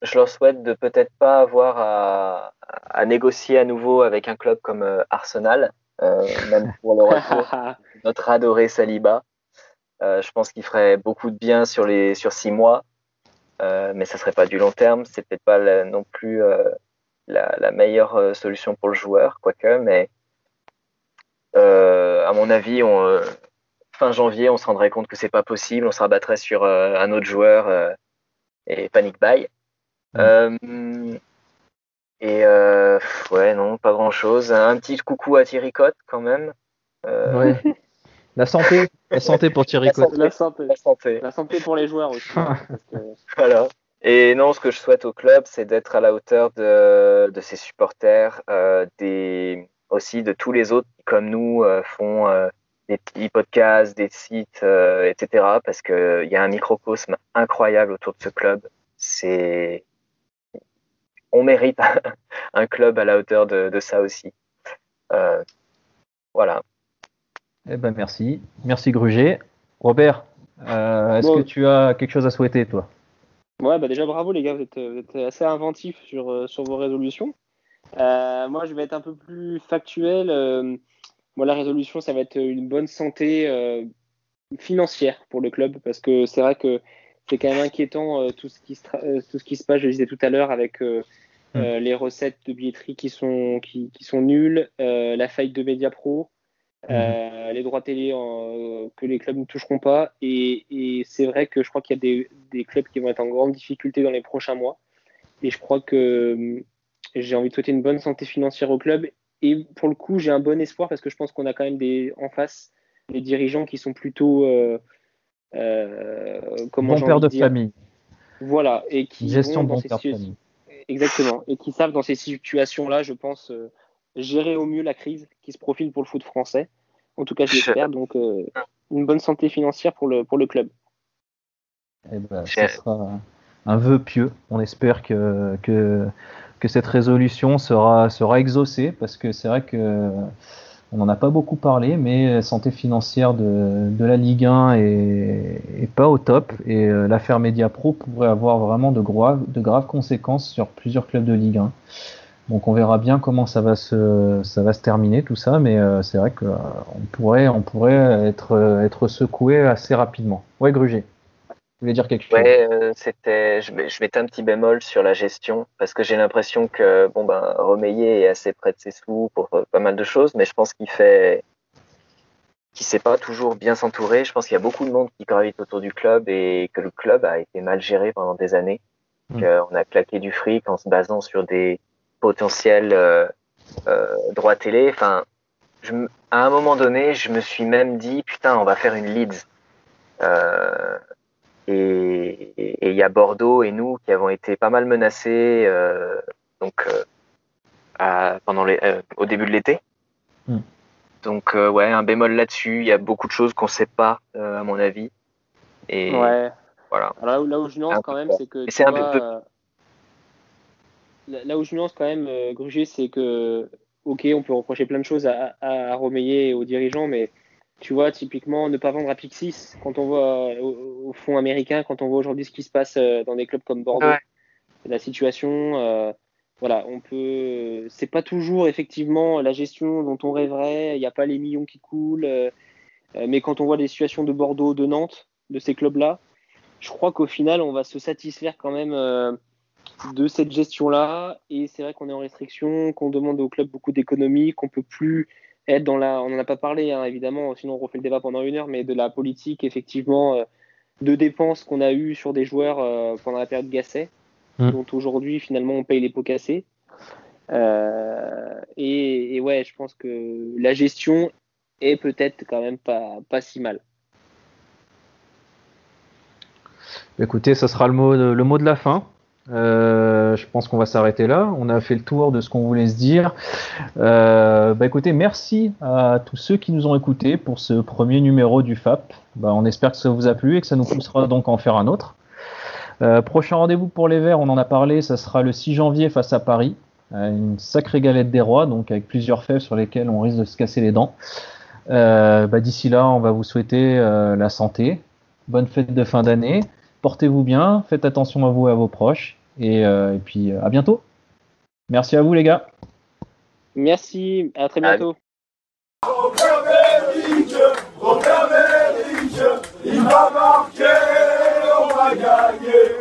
Je leur souhaite de peut-être pas avoir à, négocier à nouveau avec un club comme euh, Arsenal, euh, même pour le retour notre adoré Saliba. Euh, je pense qu'il ferait beaucoup de bien sur les sur six mois, mais ça serait pas du long terme. C'est peut-être pas non plus la, la, meilleure solution pour le joueur, quoique, mais euh, à mon avis, euh, fin janvier, on se rendrait compte que c'est pas possible, on se rabattrait sur euh, un autre joueur et panic buy. Mm. et ouais, non, pas grand chose. Un petit coucou à Thierry Cotte quand même. La santé, la santé pour Thierry Cotte. La, santé. La santé. pour les joueurs aussi. Hein, voilà. Et non, ce que je souhaite au club, c'est d'être à la hauteur de, de ses supporters, des, aussi de tous les autres qui, comme nous, euh, font euh, des petits podcasts, des sites, euh, etc. Parce qu'il y a un microcosme incroyable autour de ce club. C'est, on mérite un club à la hauteur de, de ça aussi. voilà. Eh ben merci, merci Gruget. Robert, est-ce que tu as quelque chose à souhaiter toi? Ouais, bah déjà bravo les gars, vous êtes, vous êtes assez inventifs sur, sur vos résolutions. Euh, moi, je vais être un peu plus factuel. Euh, moi, la résolution, ça va être une bonne santé euh, financière pour le club parce que c'est vrai que c'est quand même inquiétant tout, ce qui se tout ce qui se passe, je le disais tout à l'heure, avec mm. les recettes de billetterie qui sont, qui, qui sont nulles, la faillite de Media Pro, mm. les droits télé que les clubs ne toucheront pas. Et, et c'est vrai que je crois qu'il y a des, des, clubs qui vont être en grande difficulté dans les prochains mois. Et je crois que j'ai envie de souhaiter une bonne santé financière au club. Et pour le coup, j'ai un bon espoir parce que je pense qu'on a quand même des, en face des dirigeants qui sont plutôt. Euh, euh, comment bon père de famille. Voilà. Et qui Gestion de bon père de famille. Exactement. Et qui savent dans ces situations-là, je pense, euh, gérer au mieux la crise qui se profile pour le foot français. En tout cas, j'espère. Donc, une bonne santé financière pour le, pour le club. Eh ben, ce sera un vœu pieux. On espère que, que que cette résolution sera, exaucée, parce que c'est vrai que on n'en a pas beaucoup parlé, mais la santé financière de, la Ligue 1 est, pas au top, et euh, l'affaire Mediapro pourrait avoir vraiment de, graves, conséquences sur plusieurs clubs de Ligue 1. Donc on verra bien comment ça va se, terminer tout ça, mais euh, c'est vrai qu'on pourrait, on pourrait être, être secoué assez rapidement. Ouais, Gruger voulais dire quelque chose? Ouais, euh, c'était. Je, je mettais un petit bémol sur la gestion parce que j'ai l'impression que bon ben Romeyer est assez près de ses sous pour euh, pas mal de choses, mais je pense qu'il fait, qu'il sait pas toujours bien s'entourer. Je pense qu'il y a beaucoup de monde qui gravite autour du club et que le club a été mal géré pendant des années. Mm. On a claqué du fric en se basant sur des potentiels euh, euh droits télé. Enfin, je, à un moment donné, je me suis même dit putain, on va faire une Leeds. Euh, et il y a Bordeaux et nous qui avons été pas mal menacés euh, donc euh, à, pendant les, euh, au début de l'été. Hmm. Donc ouais, un bémol là-dessus. Il y a beaucoup de choses qu'on sait pas à mon avis. Et ouais. voilà. Alors là, où, je nuance quand même, c'est que c'est un peu... là où je nuance quand même, Grugier, c'est que ok, on peut reprocher plein de choses à, à, à Romeyer et aux dirigeants, mais Tu vois, typiquement, ne pas vendre à Pixis quand on voit au, fond américain, quand on voit aujourd'hui ce qui se passe dans des clubs comme Bordeaux, la situation. voilà, on peut. C'est pas toujours effectivement la gestion dont on rêverait. Il n'y a pas les millions qui coulent. mais quand on voit les situations de Bordeaux, de Nantes, de ces clubs-là, je crois qu'au final, on va se satisfaire quand même de cette gestion-là. Et c'est vrai qu'on est en restriction, qu'on demande au club beaucoup d'économies, qu'on peut plus être dans la. On n'en a pas parlé, hein, évidemment, sinon on refait le débat pendant une heure, mais de la politique, effectivement, euh, de dépenses qu'on a eues sur des joueurs euh, pendant la période Gasset, mmh. dont aujourd'hui, finalement, on paye les pots cassés. Euh, et, ouais, je pense que la gestion est peut-être quand même pas, pas si mal. Écoutez, ça sera le mot le mot de la fin. Euh, je pense qu'on va s'arrêter là. On a fait le tour de ce qu'on voulait se dire. Euh, bah écoutez, merci à tous ceux qui nous ont écoutés pour ce premier numéro du FAP. Bah, on espère que ça vous a plu et que ça nous poussera donc à en faire un autre. Euh, prochain rendez-vous pour les Verts, on en a parlé, ça sera le 6 janvier face à Paris. une sacrée galette des rois, donc avec plusieurs fèves sur lesquelles on risque de se casser les dents. Bah, d'ici là, on va vous souhaiter la santé, bonne fête de fin d'année portez-vous bien, faites attention à vous et à vos proches, et, euh, puis euh, à bientôt. Merci à vous les gars. Merci, à très bientôt. il va marquer,